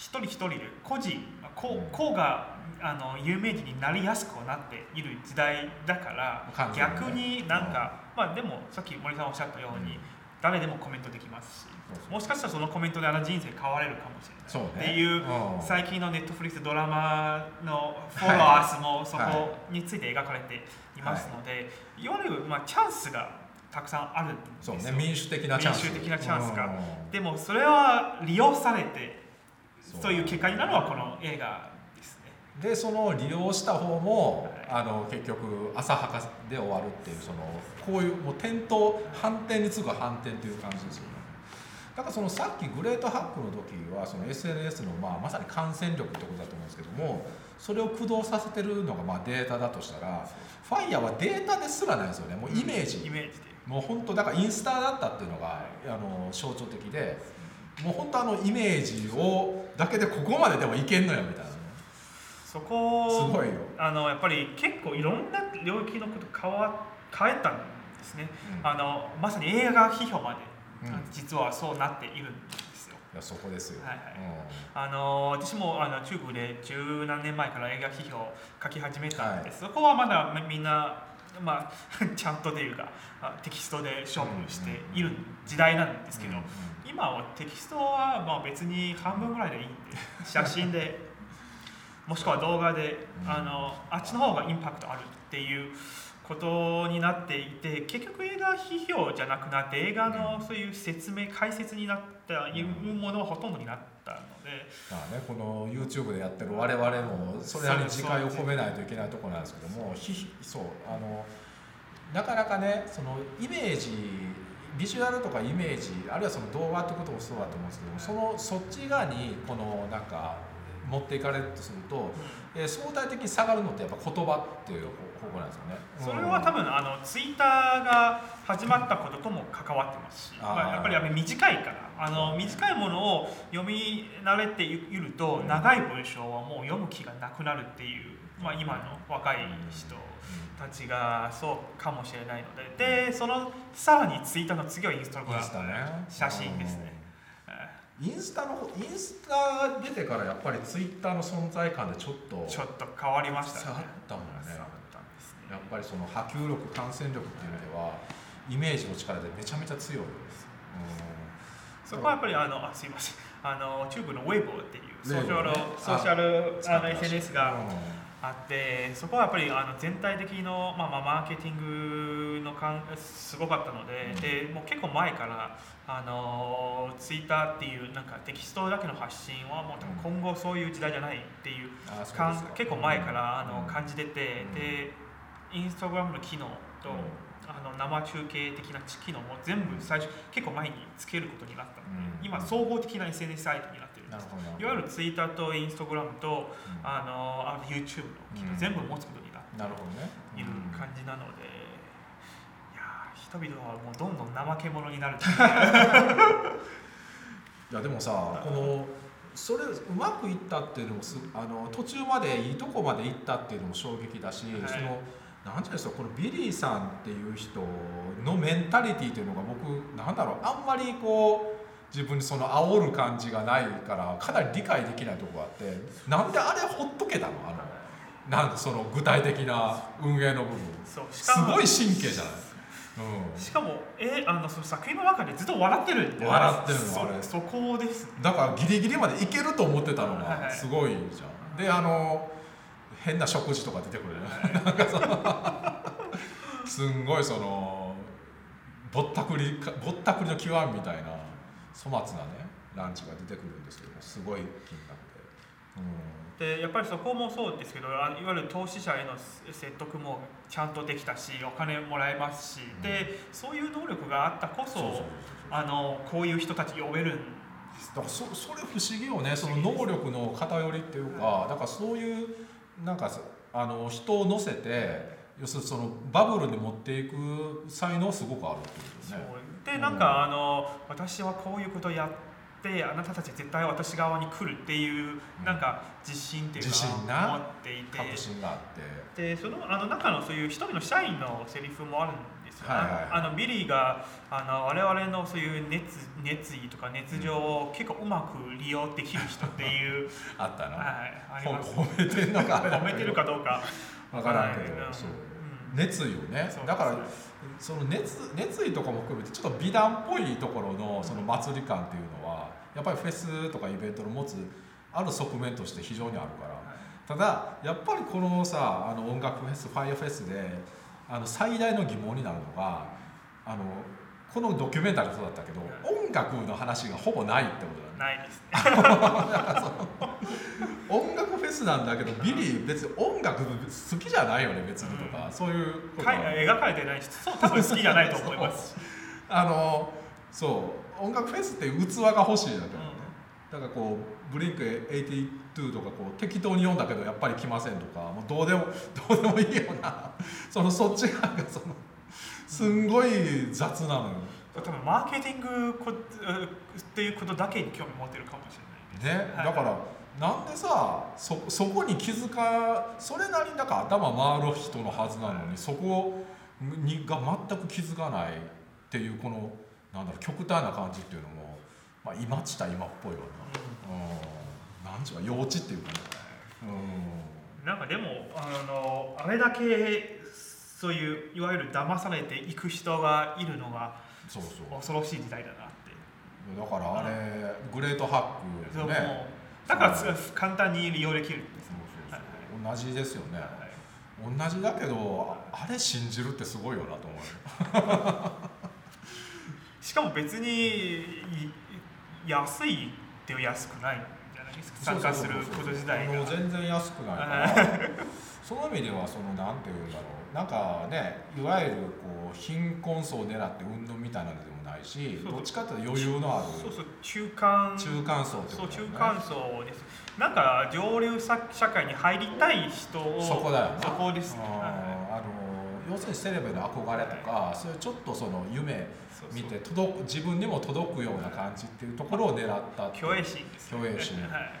一人一人で個人個うん。個があの有名人になりやすくなっている時代だから、逆になんか、まあでもさっき森さんおっしゃったように、誰でもコメントできますしもしかしたらそのコメントであの人生変われるかもしれない。ね。っていううん。最近のネットフリックスドラマのフォロワー数もそこについて描かれていますので、い、わゆるまあチャンスがたくさんあるんですよ。そうね。民主的なチャンス。民主的なチャンスが。うん。でもそれは利用されてそう。いう結果になるのはこの映画ですね。でその利用した方も、はい。あの結局浅はかで終わるっていうそのこういうもう点と反転に次ぐ反転っていう感じですよねだからそのさっきグレートハックの時はその SNS の、まあ、まさに感染力ってことだと思うんですけどもそれを駆動させてるのがまあデータだとしたらファイヤーはデータですらないですよね。もうイメージ、イメージで。もう本当だからインスタだったっていうのが、あの象徴的で。もう本当あのイメージをだけでここまででもいけんのよみたいな。ねそこすごいよ、あのやっぱり結構いろんな領域のこと変わ変えたんですね。あのまさに映画批評まで、実はそうなっているんですよ。やそこですよ、はいはい。あの私もあの中国で十何年前から映画批評を書き始めたんです、そこはまだみんな、まあ、ちゃんとというかあテキストで勝負している時代なんですけど、うんうん今はテキストはまあ別に半分ぐらいでいいんで写真で もしくは動画でうん。あのあっちの方がインパクトあるっていうことになっていて結局映画批評じゃなくなって映画のそういう説明解説になったいうものはほとんどになったので。まあね、この YouTube でやってる我々もそれなりに自戒を込めないといけないところなんですけどもひそうあのなかなかねそのイメージビジュアルとかイメージあるいはその動画ってこともそうだと思うんですけどもそのそっち側にこのなんか持っていかれるとすると、えー相対的に下がるのってやっぱ言葉っていう方向なんですよね。それは多分あのツイッターが始まったこととも関わってますし、まあ、やっぱり短いからあの短いものを読み慣れていると長い文章はもう読む気がなくなるっていう、まあ、今の若い人たちがそうかもしれないのででそのさらにツイッターの次はインスタグラム写真ですね。えインスタの方インスタが出てからやっぱりツイッターの存在感でちょっとーちょっと変わりました下がったもんねやっぱりその波及力感染力っていう意味ではイメージの力でめちゃめちゃ強いです、そこはやっぱりあのあすいません。あの中国のウェイボーっていうソーシャル、ねソーシャルあの SNS があってそこはやっぱりあの全体的の、まあまあ、マーケティングのかんすごかったので,、うん。でもう結構前からあのツイッターっていうなんかテキストだけの発信はもう多分今後そういう時代じゃないっていううか。ん結構前からあのうん。感じてて、うん。でインスタグラムの機能と、あの生中継的な機能も全部最初結構前につけることになったの。で、うん。今総合的な SNS サイトになってるんですいわゆるツイッターとインスタグラムとうん。あのあの YouTube の機能うん。全部持つことになってなるほどね。いる感じなので、いやー人々はもうどんどん怠け者になる いやでもさこのそれうまくいったっていうのもすあの途中までいいとこまで行ったっていうのも衝撃だし、はい。そのなんていうんですかこのビリーさんっていう人のメンタリティーっていうのが僕なんだろうあんまりこう自分にその煽る感じがないからかなり理解できないところがあってなんであれほっとけたの？あのなんかその具体的な運営の部分すごい神経じゃない、うん、しかもえあのその作品の中でずっと笑ってるんで笑ってるのそあれ。そこです。だからギリギリまでいけると思ってたのはいはい。がすごいじゃん。であの変な食事とか出てくる。ねなんかそのすんごいそのぼったくりかぼったくりの極みみたいな粗末なねランチが出てくるんですけどもすごい金額で、でやっぱりそこもそうですけどあいわゆる投資者への説得もちゃんとできたしお金もらえますし、うん。でそういう能力があったこそこういう人たち呼べるんだからそそれ不思議よね。その能力の偏りっていうかだからそういうなんかあの人を乗せて要するにそのバブルに持っていく才能すごくあるってことね。でなんか、あの私はこういうことをやってあなたたち絶対私側に来るっていうなんか自信っていうか自信な。持っていて。確信があって。でそのあの中のそういう一人の社員のセリフもあるんですよ、はいはいはい。あのビリーがあの我々のそういう熱熱意とか熱情を結構うまく利用できる人っていう、あったな、はい、褒めてんのか褒めてるかどうか。分からんけど、はい。うんそう。うん。熱意をね。だからその熱熱意とかも含めてちょっと美談っぽいところのその祭り感っていうのはやっぱりフェスとかイベントの持つある側面として非常にあるから。ただやっぱりこのさあの音楽フェスファイアフェスであの最大の疑問になるのがあのこのドキュメンタリーもそうだったけど音楽の話がほぼないってことだね。ないですね。音楽フェスなんだけどビリー別に音楽好きじゃないよね別にとか、そういうこと描かれてないしそう多分好きじゃないと思います。あのそう音楽フェスって器が欲しいだけどね、だからこうブリンク82とかこう適当に読んだけどやっぱり来ませんとかもうどうでも どうでもいいような そのそっち側がそのすんごい雑なのよ。多分マーケティングこっていうことだけに興味持ってるかもしれないね、はい。だからなんでさそそこに気づかそれなりになんか頭回る人のはずなのにそこにが全く気づかないっていうこのなんだろう極端な感じっていうのも、まあ、今っちた今っぽいわな、うん、なんちゅうか幼稚っていうかね、うなんかでもあのあれだけそういういわゆる騙されていく人がいるのがん、そうそう。恐ろしい時代だなって。だからあれグレートハックそうもうねだからつ簡単に利用できるんですそうそう同じですよね。はい。同じだけどああれ信じるってすごいよなと思う。よ しかも別にい安いって安くない参加すること自体が。あの全然安くないから。その意味ではそのなんていうんだろう。なんかねいわゆるこう貧困層を狙って運動みたいなのでもないしどっちかというと余裕のある。そうそう中間。中間層ってことだよね。中間層ですなんか上流社社会に入りたい人をそこだよな。そこです。ねあの要するにセレブの憧れとかそういうちょっとその夢見て届く自分にも届くような感じっていうところを狙った。っていう虚栄心です虚栄心。はい。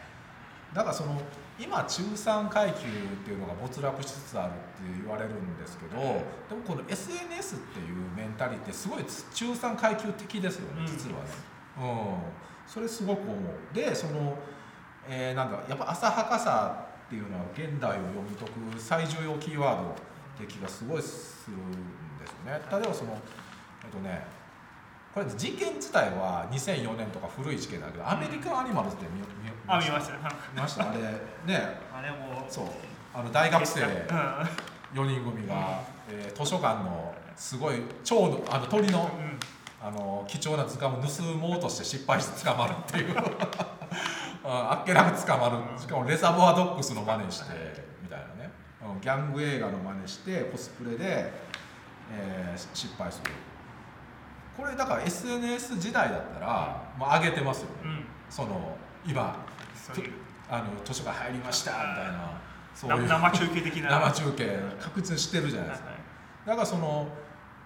だからその今中産階級っていうのが没落しつつあるって言われるんですけどでもこの SNS っていうメンタリティすごい中産階級的ですよねうん。実はね、うん、それすごく思う。でその、えーなんだやっぱ浅はかさっていうのは現代を読み解く最重要キーワードって気がすごいするんですよね。例えばそのえっとねこれ事件自体は2004年とか古い事件だけどアメリカンアニマルズって見見あ見ました。ね見ました？あれね。あれも。そう。あの大学生。うん。4人組が、えー図書館のすごい蝶のあの鳥のうん。あの貴重な図鑑を盗もうとして失敗して捕まるっていう。ああっけなく捕まる。しかもレザボアドッグスの真似してみたいなね、うんギャング映画の真似してコスプレで、えー失敗するこれだから SNS 時代だったら、まあ、上げてますよね、うん。その今あの図書館入りましたみたいなそういう。な生中継的な。生中継確実にしてるじゃないですか。はいだからその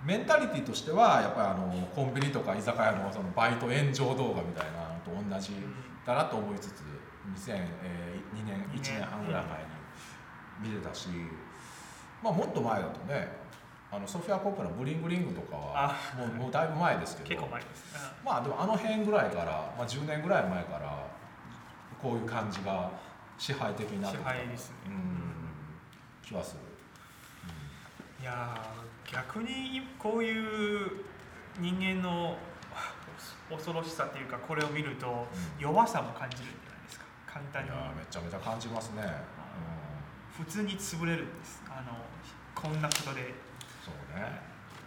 メンタリティとしてはやっぱりあのコンビニとか居酒屋のそのバイト炎上動画みたいなと同じだなと思いつつ2002年1年。半ぐらい前に見てたし、まあ、もっと前だとねあのソフィア・コップの「ブリングリング」とかはもうもうだいぶ前ですけど。結構前です、まあでもあの辺ぐらいから、まあ、10年ぐらい前からこういう感じが支配的になってきた。支配ですね。うん。気はする、いや逆にこういう人間の恐ろしさっていうかこれを見ると弱さも感じるんじゃないですか。簡単に。いやめちゃめちゃ感じますね、普通に潰れるんです。あのこんなことで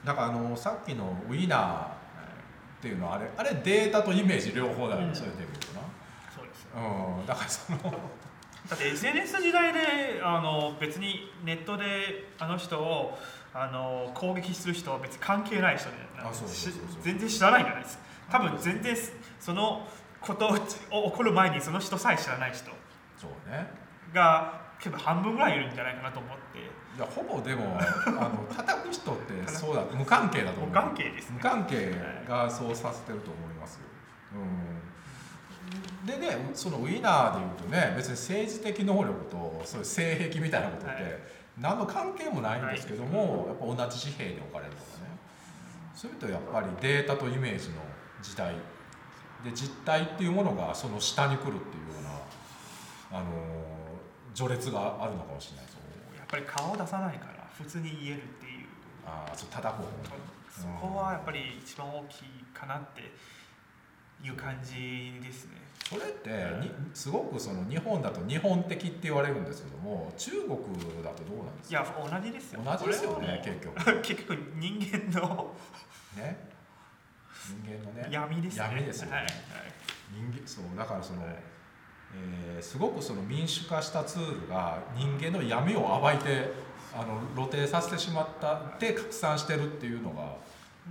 だからあのさっきのウィナーっていうのはあれあれデータとイメージ両方だよね、うん。それで見るとな。そうですうん。だからそのだって SNS 時代であの別にネットであの人をあの攻撃する人は別に関係ない人で全然知らないじゃないですか。多分全然そのことを起こる前にその人さえ知らない人そうね。が結構半分ぐらいいるんじゃないかなと思っていやほぼでも あの叩く人ってそうだ無関係だと思う。無関係ですね。無関係がそうさせてると思いますよ、うん、でねそのウィナーでいうとね別に政治的能力とそういう性癖みたいなことっはい。て何の関係もないんですけども、やっぱ同じ紙幣に置かれるとかね。そういうとやっぱりデータとイメージの時代。で実態っていうものがその下に来るっていうようなあの序列があるのかもしれないですぱり顔を出さないから普通に言えるっていう。ああそう叩く方そこはやっぱり一番大きいかなっていう感じですね。それってにすごくその日本だと日本的って言われるんですけども中国だとどうなんですか？いや同じですよ。同じですよね結局。結局人間のね。人間のね。闇ですね。闇ですよね。はいはい。人間そうだからその、はいえーすごくその民主化したツールが人間の闇を暴いてあの露呈させてしまったで拡散してるっていうのが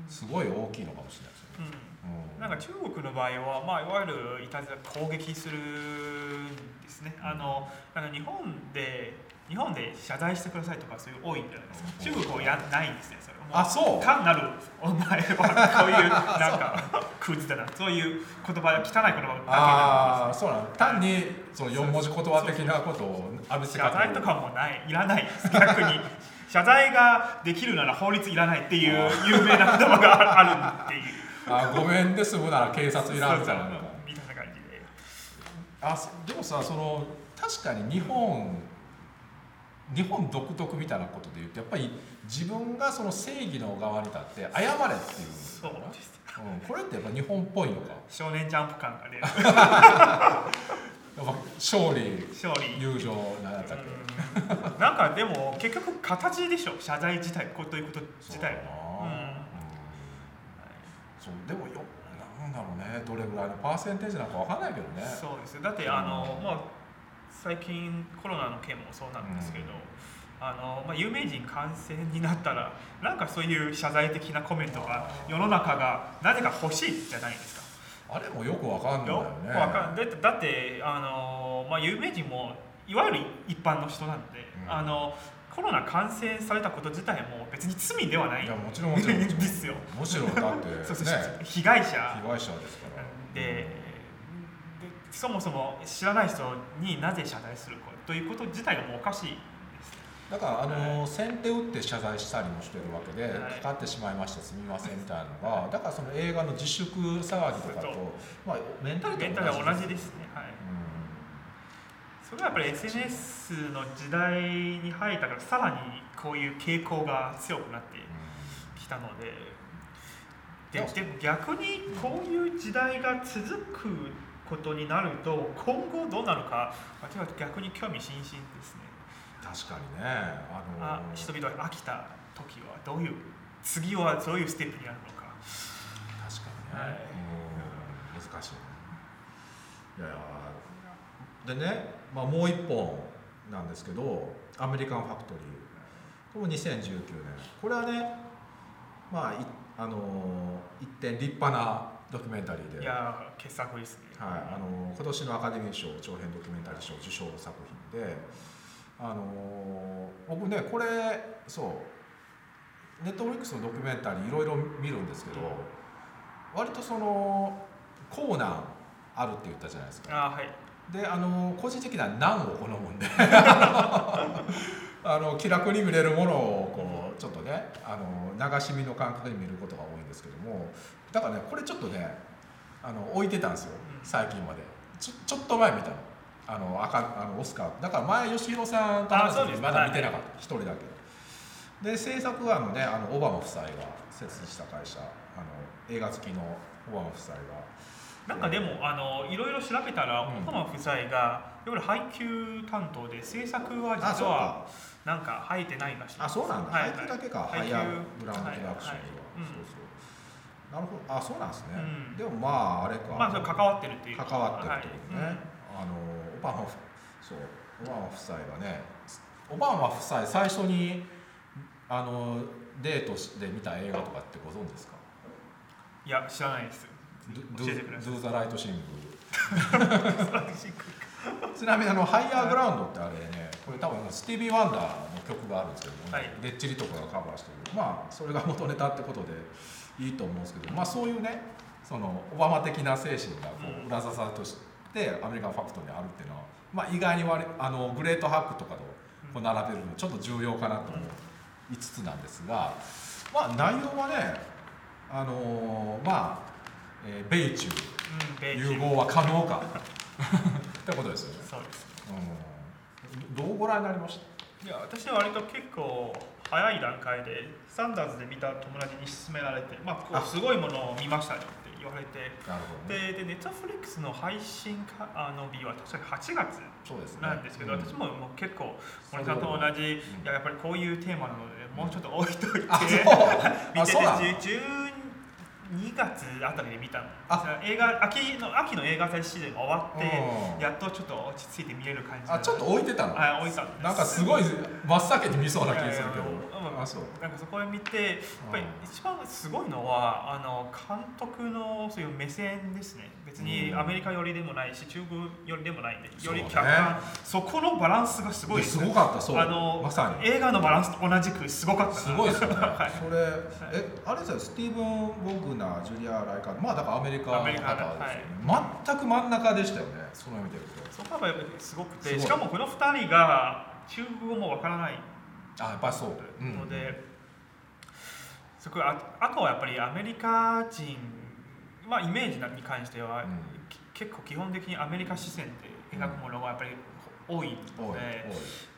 すごい大きいのかもしれないですよね。うん。うん。なんか中国の場合は、まあ、いわゆるいたずら攻撃するんですね、あのあの日本で日本で謝罪してくださいとかそういう多いんじゃないですか、う。ん中国はやないんですねそれ。もあそう。単なるお前はこういうなんかクズだなそういう言葉汚い言葉だけなんああそうなの単にその4文字言葉的なことを浴びせ謝罪とかもないいらないです逆に謝罪ができるなら法律いらないっていう有名な言葉があるっていうあごめんで済むなら警察いらんみたいなみたいな感じであそでもさその確かに日本日本独特みたいなことで言うとやっぱり自分がその正義の側に立って謝れっていうそうです。うん、これってやっぱ日本っぽいのか？少年ジャンプ感が出るやっぱ勝利勝利。友情なんだったっけ、うん。なんかでも結局形でしょ？謝罪自体こということ自体もそうでもよなんだろうね。どれぐらいのパーセンテージなんかわかんないけどね。そうですよ。だってあの、うん。まあ最近コロナの件もそうなんですけど、あのまあ、有名人感染になったらなんかそういう謝罪的なコメントが世の中がなぜか欲しいじゃないですか。あれもよくわかんないよよねくわかんだってだってあの、まあ、有名人もいわゆる一般の人なんで、うん。あのコロナ感染されたこと自体も別に罪ではないいやもちろんですよ。むしろだってね そうそう被害者。被害者ですから。ででそもそも知らない人になぜ謝罪するかということ自体がもうおかしいです。だからあの、先手打って謝罪したりもしてるわけで、はいかかってしまいましたすみませんみたいなのがだからその映画の自粛騒ぎとかと、まあ、メンタルは同じですね。はい。うそれはやっぱり SNS の時代に入ったからさらにこういう傾向が強くなってんきたので。ででも逆にこういう時代が続くことになると今後どうなるか私は逆に興味津々ですね。確かにね。あのあ人々が飽きた時はどういう次はどういうステップになるのか。確かにね、はい。うん。難しいね。いやでね、まあ、もう一本なんですけど「アメリカンファクトリー」これも2019年。これはねまあいあの一点立派なドキュメンタリーで。いやー傑作ですね。はい、あの今年のアカデミー賞長編ドキュメンタリー賞受賞作品で、あの僕ねこれそうネットフリックスのドキュメンタリーいろいろ見るんですけど割とそのコーナンあるって言ったじゃないですか。あはい。であの個人的にはナンを好むんで。あの気楽に見れるものをこうちょっとねあの流し見の感覚で見ることが多いんですけどもだからねこれちょっとねあの置いてたんですよ。うん。最近まで。ちょちょっと前見たの。あの赤あのオスカー。だから前吉弘さんと話したまだ見てなかった。一人だけ。で制作はあのねあのオバマ夫妻が設立した会社。あの映画好きのオバマ夫妻が。なんかでもあのいろいろ調べたら、うん。オバマ夫妻がいわゆる配給担当で制作は実はか。なんか入ってないらしい。あそうなんだ、はい配給だけか、ハ配給。イヤーブランドプロダクションズは、はいはい。うん。そうそうなるほど。あそうなんですね、うん。でもまああれか。まあそれ関わってるっていう。関わってるってことね、はい。あのオバマ夫そうオバマ夫妻がねオバマ夫妻最初にあのデートで見た映画とかってご存知ですか？いや知らないです。ドゥ教えてください。ドゥザライトシング ちなみにあのハイヤーグラウンドってあれねこれ多分スティービー・ワンダーの曲があるんですけども、はい。レッチリとかがカバーしてる。まあそれが元ネタってことでいいと思うんですけどまあそういうねそのオバマ的な精神がこう裏支えとしてアメリカンファクトにあるっていうのは、まあ、意外に割れあのグレートハックとかとこう並べるのちょっと重要かなと思いつつなんですが、まあ、内容はねあのまあ、えー米中融合は可能か。ってことですよね、そうです。うん、どうご覧になりましいや私は割と結構早い段階でサンダーズで見た友達に勧められて、まあ、こあ。うすごいものを見ましたねって言われて。たなるほどね。ででネットフリックスの配信かあの日は確か8月なんですけど、うん。私ももう結構森さんと同じ、いうん。ややっぱりこういうテーマなので、もうちょっと置いといて、見てあそうなのて12月あたりで見たの。あ。映画秋の秋の映画祭シーズンが終わって、うん。やっとちょっと落ち着いて見れる感じ。あちょっと置いてたの？はい置いたんですなんかすごい真っ先に見そうな気がするけど。あそう。なんかそこで見てやっぱり一番すごいのはあの監督のそういう目線ですね。別にうん。アメリカ寄りでもないし中国寄りでもないんでより客観。そこのバランスがすごいです。すごかったそう。あのまさに。映画のバランスと同じくすごかったな。すごいですよね、はい。それえあれですよスティーブン・ボグナージュリア・ライカーまあだからアメリカの方ですよね、全く真ん中でしたよねその意味で言うと。そこがやっぱりすごくすごい。てしかもこの2人が中国語もわからない。あやっぱりそう、うん。ので、そこああとはやっぱりアメリカ人、まあ、イメージに関しては、うん。き結構基本的にアメリカ視線で描くものがやっぱり多いので,、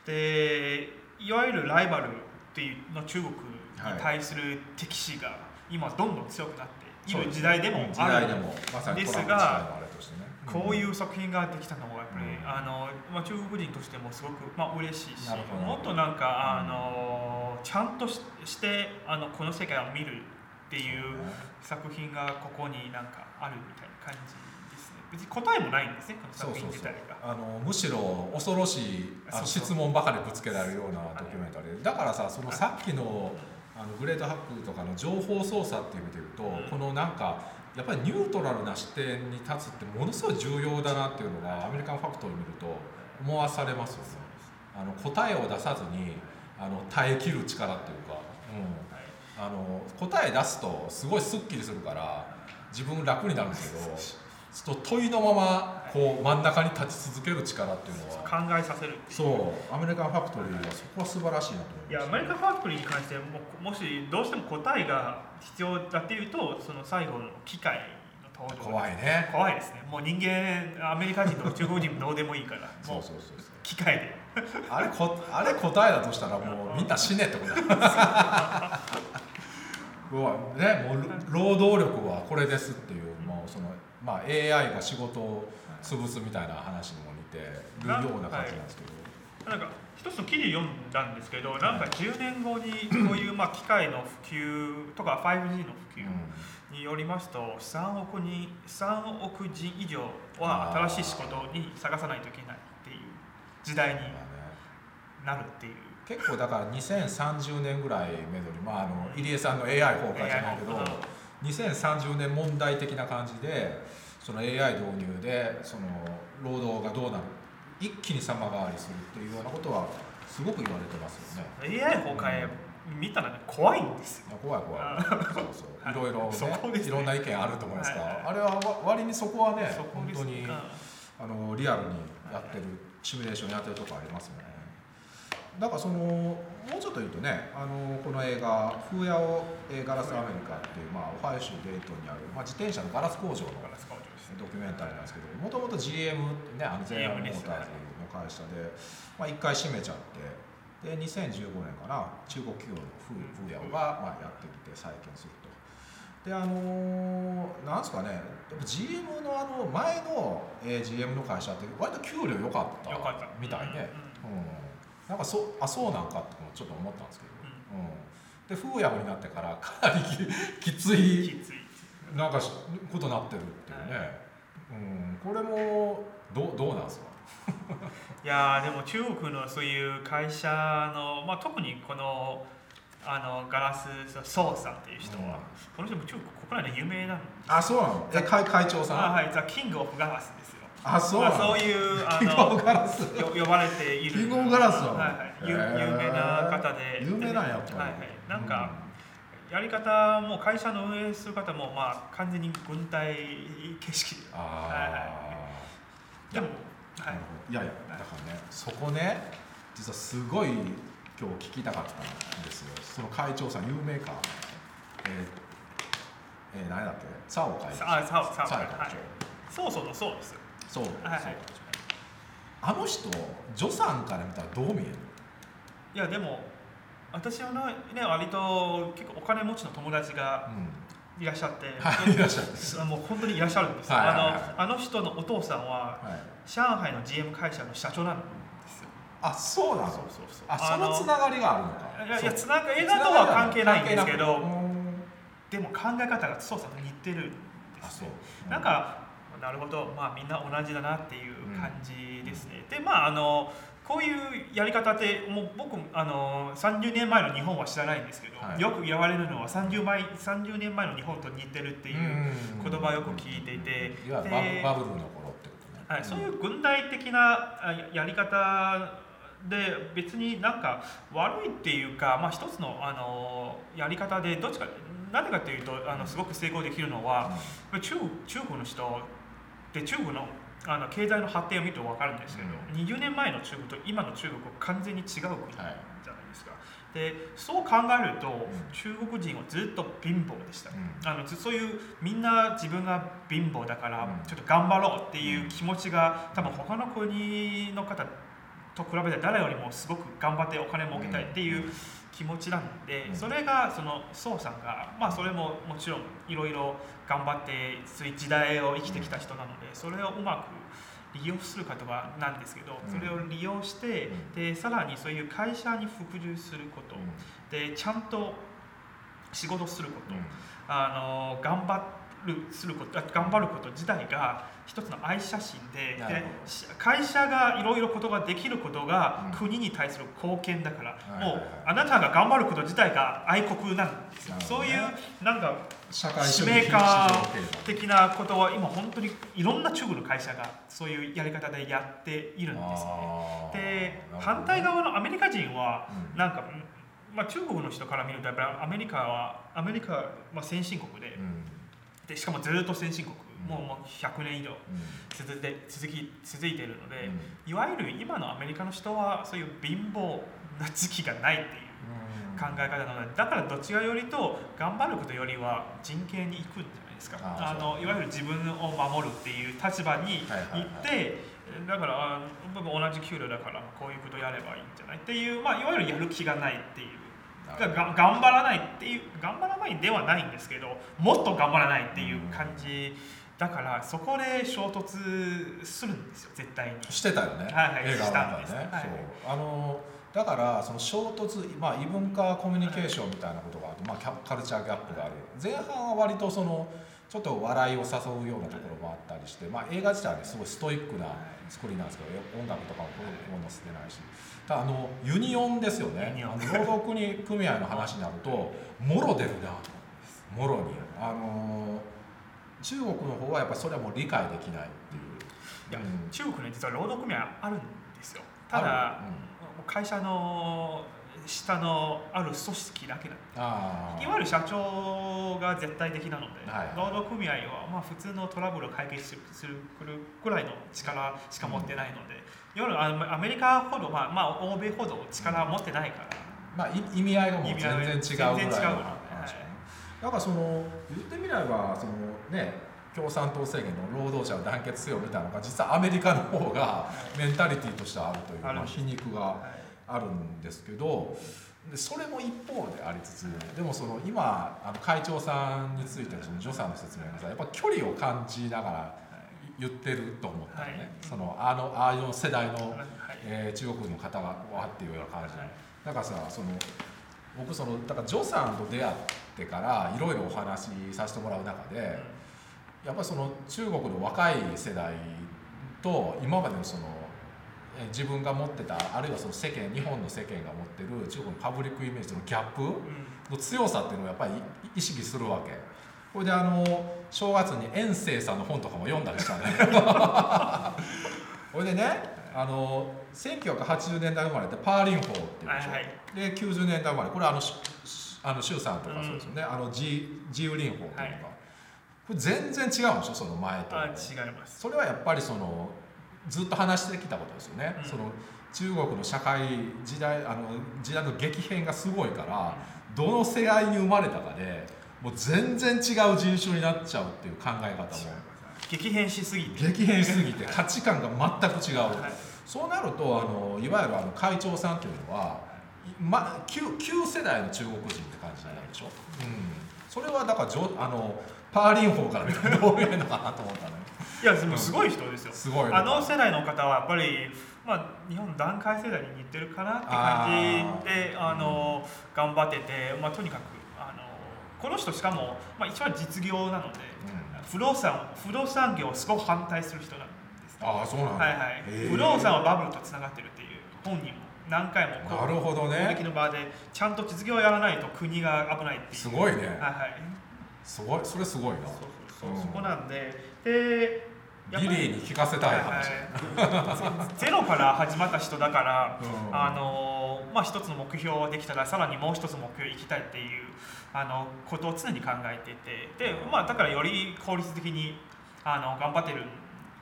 多いでいわゆるライバルっていうの中国にはい対する敵視が今どんどん強くなっている時代でもある代でもまさにトランプ時代のあれとしてね。こういう作品ができたのはやっぱり、うん。あのまあ、中国人としてもすごく、まあ嬉しいしもっとなんか、あのちゃんとししてあのこの世界を見るっていう作品がここになんかあるみたいな感じですね。別に答えもないんですねこの作品自体が。あのむしろ恐ろしい質問ばかりぶつけられるようなドキュメンタリー。だからさそのさっきのあのグレートハックとかの情報操作っていう意味で言うと、うん。このなんかやっぱりニュートラルな視点に立つってものすごい重要だなっていうのがアメリカンファクトを見ると思わされますよね。あの答えを出さずにあの耐えきる力っていうか、うん、あの答え出すとすごいスッキリするから自分楽になるんですけど ちょっと問いのままこう真ん中に立ち続ける力っていうのは。考えさせるそう。アメリカンファクトリーはそこは素晴らしいなと思いまいやアメリカファクトリーに関してももしどうしても答えが必要だっていうとその最後の機械の登場。怖いね。怖いですね。もう人間アメリカ人とか中国人もどうでもいいから。そうそうそう機械で。あれこあれ答えだとしたらもう みんな死ねってことだ。うわねもう労働力はこれですっていうもうそのまあ AI が仕事を潰すみたいな話にも似てるような感じなんですけど、なんか一つの記事読んだんですけどなんか10年後にこういうまあ機械の普及とか 5G の普及によりますと3億人3億人以上は新しい仕事に探さないといけないっていう時代になるっていう。結構だから2030年ぐらいめどに、まあ、あの入江さんの AI 崩壊じゃないけど AI 2030年問題的な感じでその AI 導入でその労働がどうなる一気に様変わりするっていうようなことはすごく言われてますよね。AI 崩壊見たら、ね、怖いんですよ。怖い怖い。あそうそう。いろいろねね。いろんな意見あると思いますが、はいはい。あれはわ割にそこはね本当にうん。あのリアルにやってるシミュレーションやってるとこありますよね。だからそのもうちょっと言うとねあのこの映画「風屋をえーガラスアメリカ」っていう、まあ、オハイオ州デイトンにある、まあ、自転車のガラス工場のガラス工場ですねドキュメンタリーなんですけどもともと GM ってねあのゼネラルモーターズの会社で、まあ、1回閉めちゃってで2015年かな中国企業のフーヤオが、まあ、やってきて再建すると。であのーなんですかね GM のあの前の、えー GM の会社って割と給料良かったみたいね、うん。うん。なんかそうあそうなんかってちょっと思ったんですけど、うん。うん。でフーヤオになってからかなりきついなんかしことになってるっていうね、うん、これもどうどうなんですか？いやーでも中国のそういう会社の、まあ、特にこのあのガラスソーさんっていう人は、うん。この人も中国国内で有名なんあそうなの？え会会長さん？あはい、ザ・キング・オブ・ガラスですよ。あそうまあ、そういうあキングオブのガラスよ呼ばれている。キングオブガラスなの？はいはい、有有名な方で。有名なんやっぱり、はいはい、なんか、やり方も会社の運営する方もまあ完全に軍隊形式で。うんああ、でも、はい。いやいやだからねそこね実はすごい今日聞きたかったんですよ。その会長さん有名か。えー、えー、何だっけ？サオ会長。あ、さお、さお、サオ会はい。そうそうのそうです。よ。長そうはい。あの人助産から見たらどう見えるいや、でも。私はね、割と結構お金持ちの友達がうん。いらっしゃって、はいいらっしゃる。あもう本当にいらっしゃるんですよ。はいはいはい。あのあの人のお父さんははい。上海の GM 会社の社長なんですよ。あそうなの？そうそうそう。あそのつながりがあるのか。いやいやつそう。なが映画とは関係ないんですけど、うんでも考え方が操作と似てるんですあそう。ね。なんかなるほど、まあみんな同じだなっていう感じですね。でまああのこういうやり方ってもう僕あの30年前の日本は知らないんですけど、はい。よく言われるのは30前30年前の日本と似てるっていううん。言葉をよく聞いていて、いわゆるでバブルの頃ってことね。はい、そういう軍隊的なあややり方で別になんか悪いっていうか、まあ、一つのあのやり方でどっちかなぜかというとあのすごく成功できるのは中国中国の人で中国のあの経済の発展を見ると分かるんですけど、う20年前の中国と今の中国は完全に違う国じゃないはいですか。でそう考えると、ん。中国人はずっと貧乏でした。うん。あのずそういうみんな自分が貧乏だからうん。ちょっと頑張ろうっていう気持ちが多分他の国の方と比べて誰よりもすごく頑張ってお金儲けたいっていう気持ちなんでうん。それがその宋さんがまあそれももちろんいろいろ頑張ってそういう時代を生きてきた人なのでそれをうまく利用する方はなんですけどうん。それを利用してうん。でさらにそういう会社に服従することでちゃんと仕事することあの頑張るすることあ頑張ること自体が一つの愛写真でで会社がいろいろことができることがうん。国に対する貢献だから、はいはいはい。もうあなたが頑張ること自体が愛国なんですよ、ね。そういうなんか社会主使義命感的なことは今本当にいろんな中国の会社がそういうやり方でやっているんですね。で反対側のアメリカ人はうんなん。か、うんまあ、中国の人から見るとやっぱりアメリカはアメリカはまあ先進国で,、うんでしかもずっと先進国、うん。もうもう100年以上。うん。続いて続き続いているので、うん。いわゆる今のアメリカの人はそういう貧乏な時期がないっていう。考え方なのでだからどっちがよりと頑張ることよりは人権に行くんじゃないですか。あのいわゆる自分を守るっていう立場に行って、だからあ僕同じ給料だからこういうことやればいいんじゃないっていう、まあ、いわゆるやる気がないっていうがが頑張らないっていう頑張らないではないんですけどもっと頑張らないっていう感じだからそこで衝突するんですよ絶対に。してたよね、はいはい映画の中でね、はい。そう。あのだからその衝突、まあ、異文化コミュニケーションみたいなことがあって、まあ、キャカルチャーギャップがある。前半は割とそのちょっと笑いを誘うようなところもあったりして、まあ、映画自体はねすごいストイックな作りなんですけど音楽とかもほぼ載せてないしただあのユニオンですよね。あの労働組組合の話になるともろ出るなもろに。あの中国の方はやっぱりそれはもう理解できないっていう。いやうん。中国に実は労働組合あるんですよ。ただ、ある。会社の下のある組織だけないわゆる社長が絶対的なので、はい。労働組合はまあ普通のトラブルを解決するするくらいの力しか持ってないので、いわゆるアメリカほど、まあ、まあ欧米ほど力を持ってないから、まあい意味合いがもう全然違うぐらいの話はい。だからその言ってみればそのね共産党政権の労働者を団結せよみたいなのが実はアメリカの方がメンタリティーとしてあるという、まあ、皮肉がはいあるんですけどでそれも一方でありつつでもその今あの会長さんについてのその助さんの説明がさやっぱ距離を感じながら言ってると思ったのね、はい。そのあのああいう世代の、はい。えー中国の方がわーっていうような感じで、はい。だからさその僕そのだから助さんと出会ってからいろいろお話しさせてもらう中で、やっぱりその中国の若い世代と今までのそのえー自分が持ってたあるいはその世間日本の世間が持ってる中国のパブリックイメージとのギャップうん。の強さっていうのをやっぱり意識するわけ。これであの正月に遠征さんの本とかも読んだりしたね。これでねあの1980年代生まれってパーリンホーっていうでしょ、はいはい。で90年代生まれ。これあのしあの周さんとかそうですよね、あのジジウリンホーっていうのが、はい。これ全然違うんでしょ？その前と。あ違います。それはやっぱりそのずっと話してきたことですよね、うん。その中国の社会時代あの時代の激変がすごいからどの世代に生まれたかでもう全然違う人種になっちゃうっていう考え方も。激変しすぎて。激変しすぎて価値観が全く違う、はい。そうなるとあのいわゆるあの会長さんというのは、い。ま、旧旧世代の中国人って感じなんでしょ、うん、それはだからあのパーリン法から見たらどういうのかなと思ったのよいやでもすごい人ですよ、すごいねあの世代の方はやっぱり、まあ、日本の団塊世代に似てるかなって感じであの頑張ってて、まあ、とにかくあのこの人しかも、まあ、一番実業なので不動産不動産業をすごく反対する人なんですね。ああそうなんだ、はいはい。不動産はバブルとつながってるっていう本人も何回もなるほど公ねの場でちゃんと実業をやらないと国が危ないっていう。すごいね。はいはい。すごいそれすごいな。そうそうそう、うん。そこなんででやっビぱり。リーに聞かせたい話、はいゼロから始まった人だから、うん。あのまあ、一つの目標ができたらさらにもう一つの目標行きたいっていうあのことを常に考えてて。で、まあ、だからより効率的にあの頑張ってる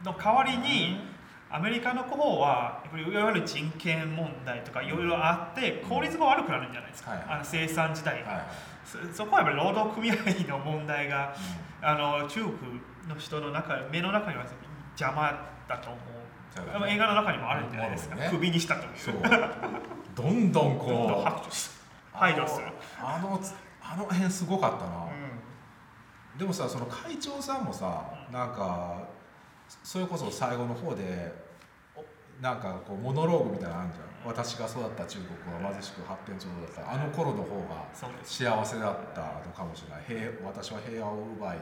の代わりに、アメリカの方はいわゆる人権問題とかいろいろあって効率が悪くなるんじゃないですか、はいあの生産自体が、はいそそこはやっぱり労働組合の問題があの中国の人の中目の中には邪魔だと思う。そうだね。あの映画の中にもあるんじゃないですか、ね。クビにしたという。そう。どんどんどんどんこう。排除する。あのあの辺すごかったな、うでもさその会長さんもさなんかそれこそ最後の方でおなんかこうモノローグみたいなのあるじゃん。私が育った中国は貧しく発展中だった。あの頃の方が幸せだったのかもしれない。平私は平和を奪い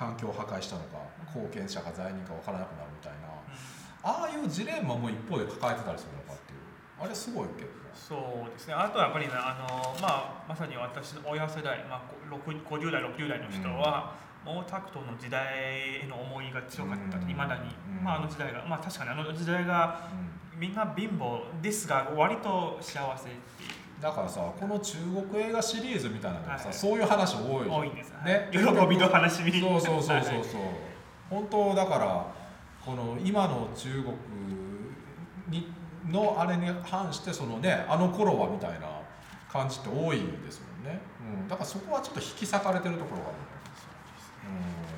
環境を破壊したのか貢献者か罪人か分からなくなるみたいな。ああいうジレンマも一方で抱えてたりするのかっていう。あれすごいけどねそうですね。あとはやっぱりねあの、まあ、まさに私の親世代、まあ、こ6 50代60代の人は、毛沢東の時代への思いが強かったうん。いまだに、うん。まあ、あの時代が、まあ、確かにあの時代がみんな貧乏ですが割と幸せっていうだからさこの中国映画シリーズみたいなのもさ、はい。そういう話多い多いんです、ね。喜びの悲しみそうそうそうそうはいそう。本当だからこの今の中国にのあれに反してそのねあの頃はみたいな感じって多いですもんね、うん、だからそこはちょっと引き裂かれてるところがあるうん。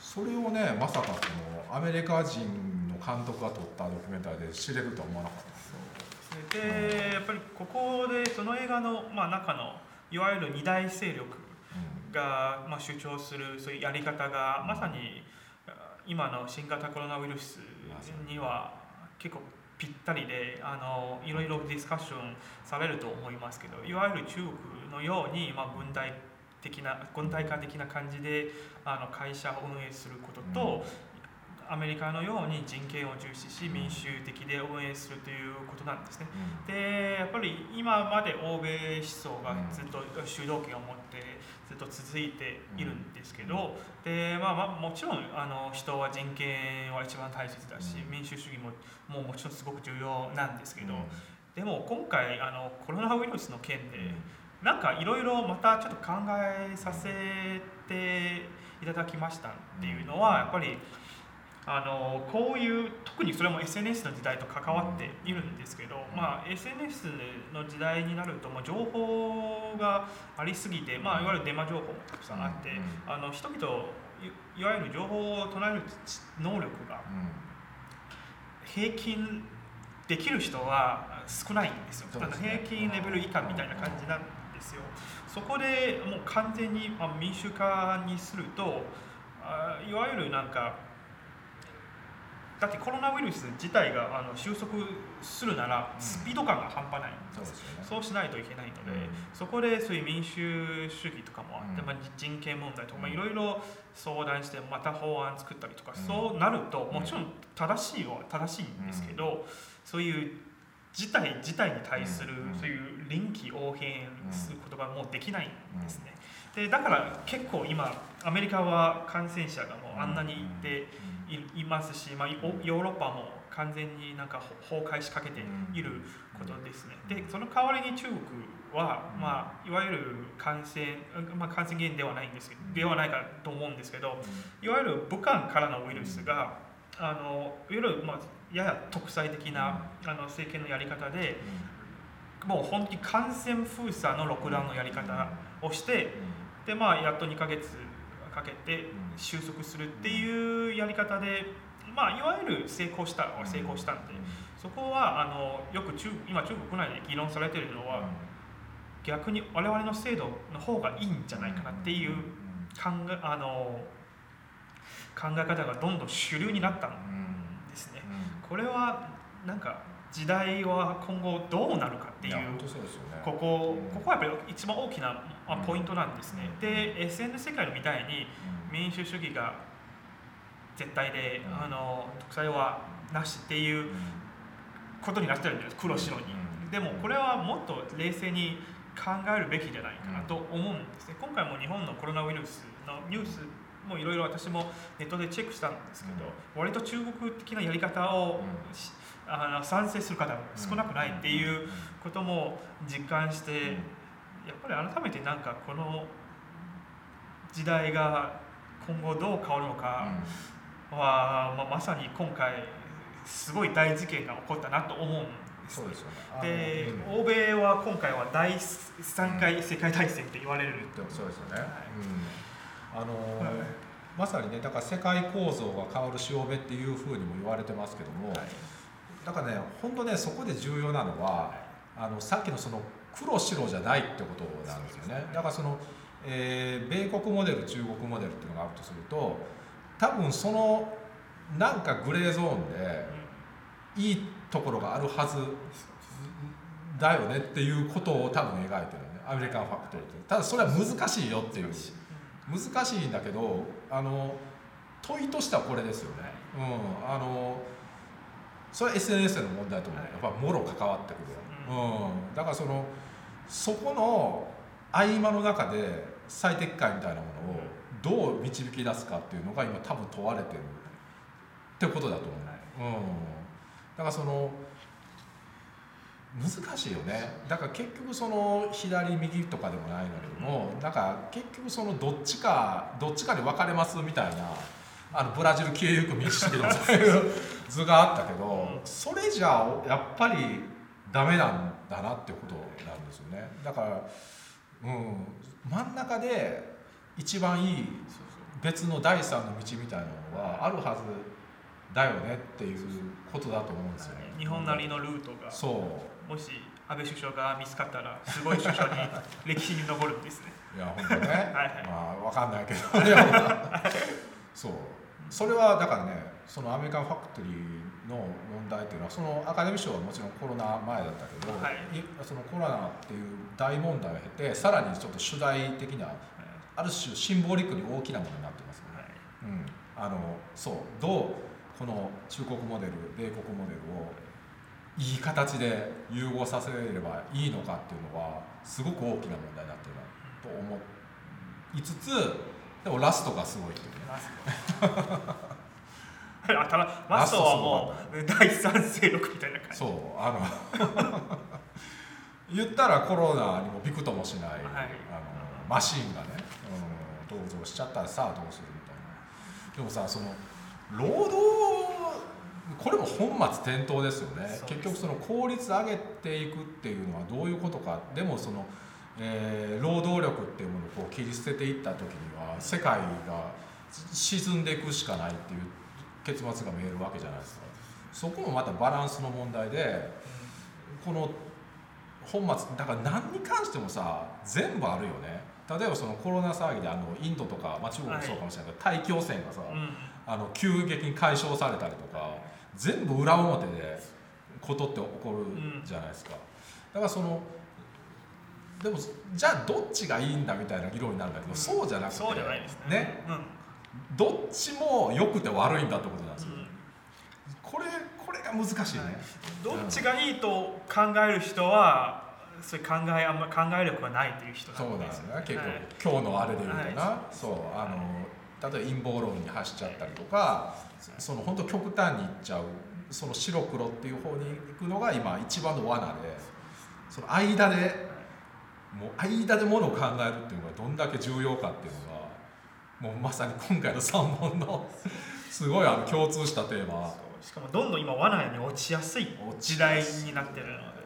それをねまさかそのアメリカ人の監督が撮ったドキュメンタリーで知れるとは思わなかったでやっぱりここでその映画の、まあ、中のいわゆる二大勢力が、まあ、主張するそういうやり方がまさにあ今の新型コロナウイルスには結構ぴったりであのいろいろディスカッションされると思いますけどいわゆる中国のように、まあ、軍隊的な軍隊化的な感じであの会社を運営することと、アメリカのように人権を重視し民主的で運営するということなんですね。でやっぱり今まで欧米思想がずっと主導権を持ってずっと続いているんですけど、でまあ、まあもちろんあの人は人権は一番大切だし、うん。民主主義ももうもちろんすごく重要なんですけど、でも今回あのコロナウイルスの件でなんかいろいろまたちょっと考えさせていただきましたっていうのはやっぱりあのこういう特にそれも SNS の時代と関わっているんですけど、まあ、SNS の時代になるともう情報がありすぎて、まあ、いわゆるデマ情報もたくさんあって、あの人々いわゆる情報を唱える能力が平均できる人は少ないんですよ、ね、平均レベル以下みたいな感じなんですよ。そこでもう完全に民主化にするといわゆるなんかだってコロナウイルス自体があの収束するならスピード感が半端ない。んです、うん、そう、ね、しないといけないので、うん、そこでそういう民主主義とかもあって、うん、まあ、人権問題とかいろいろ相談してまた法案作ったりとか、そうなるともちろん正しいは正しいんですけど、そういう事態自体に対するそういう臨機応変することがもうできないんですね。でだから結構今アメリカは感染者がもうあんなにいていますし、まあ、ヨーロッパも完全になんか崩壊しかけていることですね。でその代わりに中国は、まあ、いわゆる感染、まあ、感染源ではないんですではないかと思うんですけどいわゆる武漢からのウイルスがあのいわゆる、まあ、やや特裁的なあの政権のやり方でもう本当に感染封鎖のロックダウンのやり方をしてで、まあ、やっと2ヶ月かけて収束するっていうやり方で、まあ、いわゆる成功したは成功したん。で、そこはあのよく中今中国内で議論されているのは、逆に我々の制度の方がいいんじゃないかなっていう考えあの考え方がどんどん主流になったんですね。これはなんか時代は今後どうなるかっていうここここはやっぱり一番大きなポイントなんですね。で SNS 世界みたいに民主主義が絶対で、あの独裁はなしっていうことになってるんです。黒白に。でもこれはもっと冷静に考えるべきじゃないかなと思うんですね。今回も日本のコロナウイルスのニュースもいろいろ私もネットでチェックしたんですけど、割と中国的なやり方を、あの賛成する方が少なくないっていうことも実感して、やっぱり改めてなんかこの時代が今後どう変わるのかは、まあ、まさに今回すごい大事件が起こったなと思うんです。よね。で、欧米は今回は第3回世界大戦って言われる、うん、そうですよね。はい、うん、あのーはい、まさにねだから世界構造が変わる潮目っていうふうにも言われてますけども、はいだからね本当ねそこで重要なのはあのさっきのその黒白じゃないってことなんですよね。だからその、えー、米国モデル中国モデルっていうのがあるとすると多分そのなんかグレーゾーンでいいところがあるはずだよねっていうことを多分描いてるね。アメリカンファクトリーって。ただそれは難しいよっていう。難しいんだけどあの問いとしてはこれですよね、うん、あのそれは SNS の問題ともやっぱもろ関わってくる、うん、だからそのそこの合間の中で最適解みたいなものをどう導き出すかっていうのが今多分問われてる。ってことだと思う、うん、だからその難しいよね。だから結局その左右とかでもないんだけども、うん、なんか結局そのどっちかどっちかで分かれますみたいなあのブラジル消えゆく民主主義のそういう図があったけどそれじゃあやっぱりダメなんだなってことなんですよね。だから、うん、真ん中で一番いい別の第三の道みたいなのはあるはずだよねっていうことだと思うんですよ。ね。日本なりのルートがそう。もし安倍首相が見つかったらすごい首相に歴史に残るんですね。いや本当ね、はいはい、まあ分かんないけど。そうそれはだからねそのアメリカンファクトリーの問題っていうのはそのアカデミー賞はもちろんコロナ前だったけど、はい、そのコロナっていう大問題を経てさらにちょっと主題的なある種シンボリックに大きなものになってますよね。はい、うん、あのそう。どうこの中国モデル米国モデルをいい形で融合させればいいのかっていうのはすごく大きな問題になってるなと思いつつでもラストがすごいっていうね。あたラストはもう第三勢力みたいな感じ。そうあの 言ったらコロナにもびくともしない、はい。あのマシンがね、うん、登場しちゃったらさあどうするみたいな。でもさその労働これも本末転倒ですよね。結局その効率上げていくっていうのはどういうことか。でもその、えー労働力っていうものをこう切り捨てていった時には世界が沈んでいくしかないっていう結末が見えるわけじゃないですか。そこもまたバランスの問題でこの本末だから何に関してもさ全部あるよね。例えばそのコロナ騒ぎであのインドとか、まあ、中国もそうかもしれないけど、大気汚染がさ、うん。あの急激に解消されたりとか全部裏表でことって起こるじゃないですか、だからそのでもじゃあどっちがいいんだみたいな議論になるんだけど、そうじゃなくてね。うんどっちも良くて悪いんだってことなんですよ、うん。これこれが難しいね、どっちがいいと考える人はそういう考えあんま考え力がないという人そうなんですね。結はい。局、今日のあれで言うとな、はそうあの例えば陰謀論に走っちゃったりとかその本当極端にいっちゃうその白黒っていう方に行くのが今一番の罠でその間でもう間でものを考えるっていうのがどんだけ重要かっていうのがもうまさに今回の3本の すごいあの共通したテーマ。しかもどんどん今罠に落ちやすい時代になってるので。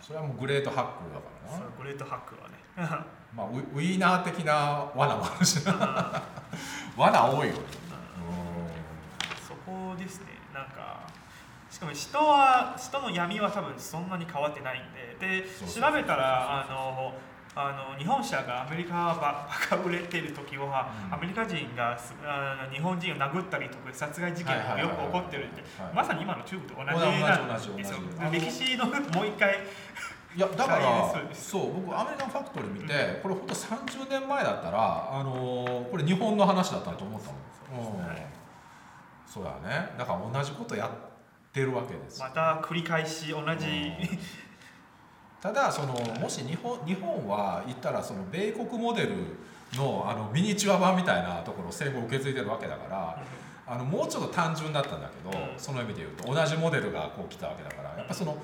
それはもうグレートハックだからな。そうグレートハックはね。まあウウィーナー的な罠もあるしな。罠多いよね。そこですね。なんかしかも人は人の闇は多分そんなに変わってないんで。で調べたらあのあの日本車がアメリカばバカ売れてる時は、うん。アメリカ人がすあの日本人を殴ったりとか殺害事件もよく起こってるってはい。まさに今の中国と同じなんですよ。歴史のもう一回いやだからそう僕アメリカンファクトリー見て、これ本当30年前だったらあのーこれ日本の話だったと思ったの、うんはいそうだね。だから同じことやってるわけですよ。また繰り返し同じ、ただそのもし日本日本は言ったらその米国モデルのあのミニチュア版みたいなところを戦後受け継いでるわけだからあのもうちょっと単純だったんだけど、うん。その意味で言うと同じモデルがこう来たわけだからやっぱその、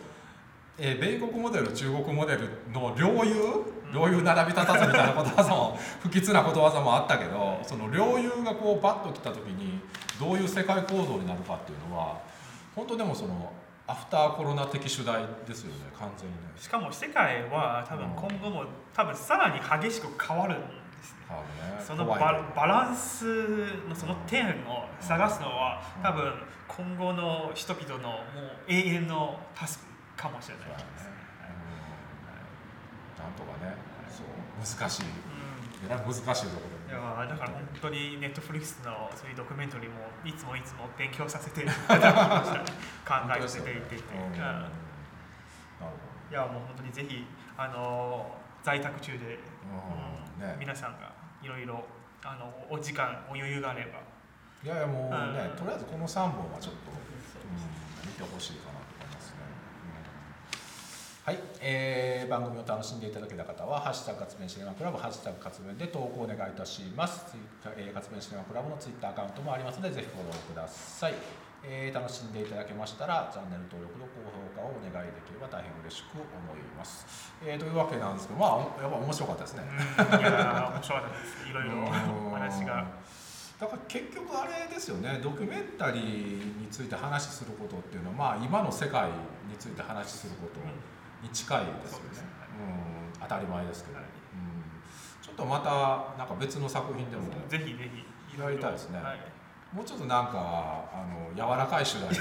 えー米国モデル中国モデルの両雄両雄並び立たずみたいなことわざも 不吉なことわざもあったけどその両雄がこうバッと来た時にどういう世界構造になるかっていうのは本当でもそのアフターコロナ的主題ですよね完全にね。しかも世界は多分今後も多分さらに激しく変わるんですね。ね。そのババランスのその点を探すのはうん。多分今後の人々のもう永遠のタスクかもしれないですね。うん。なんとかね。そう。難しい。うん。えらい難しいとこいやだから本当にネットフリックスのそういうドキュメンタリーもいつもいつも勉強させていただきました。考えさせていてて、うんいやもう本当にぜひあの在宅中で、うん。ね、皆さんがいろいろあのお時間お余裕があれば。いやいやもうね、うん。とりあえずこの3本はちょっと、うん、見てほしいかなはい、えー番組を楽しんでいただけた方は「ハッシュタグ活弁シネマクラブ」「ハッシュタグ活弁」で投稿お願いいたします。ツイッター、えー、活弁シネマクラブのツイッターアカウントもありますのでぜひフォローください、えー楽しんでいただけましたらチャンネル登録と高評価をお願いできれば大変嬉しく思います、えーというわけなんですけどまあやっぱ面白かったですね。うんいや面白かったです。いろいろうんお話が。だから結局あれですよね。ドキュメンタリーについて話することっていうのはまあ今の世界について話することに近いですよね。ねうん、当たり前ですけど、はいうん、ちょっとまたなんか別の作品でも。ぜひぜひ。やりたいですね。はい。もうちょっとなんかあの柔らかい手段で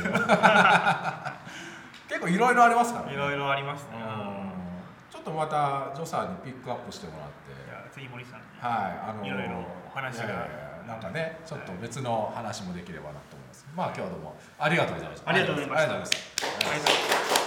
結構いろいろありますからね。いろいろありますね。うん。ちょっとまたジョさんにピックアップしてもらって。いや次森さんに。はい、あのいろいろお話が。いやいやなんかね、ちょっと別の話もできればなと思います。まあ今日はどうも。ありがとうございました。ありがとうございました。ありがとうございました。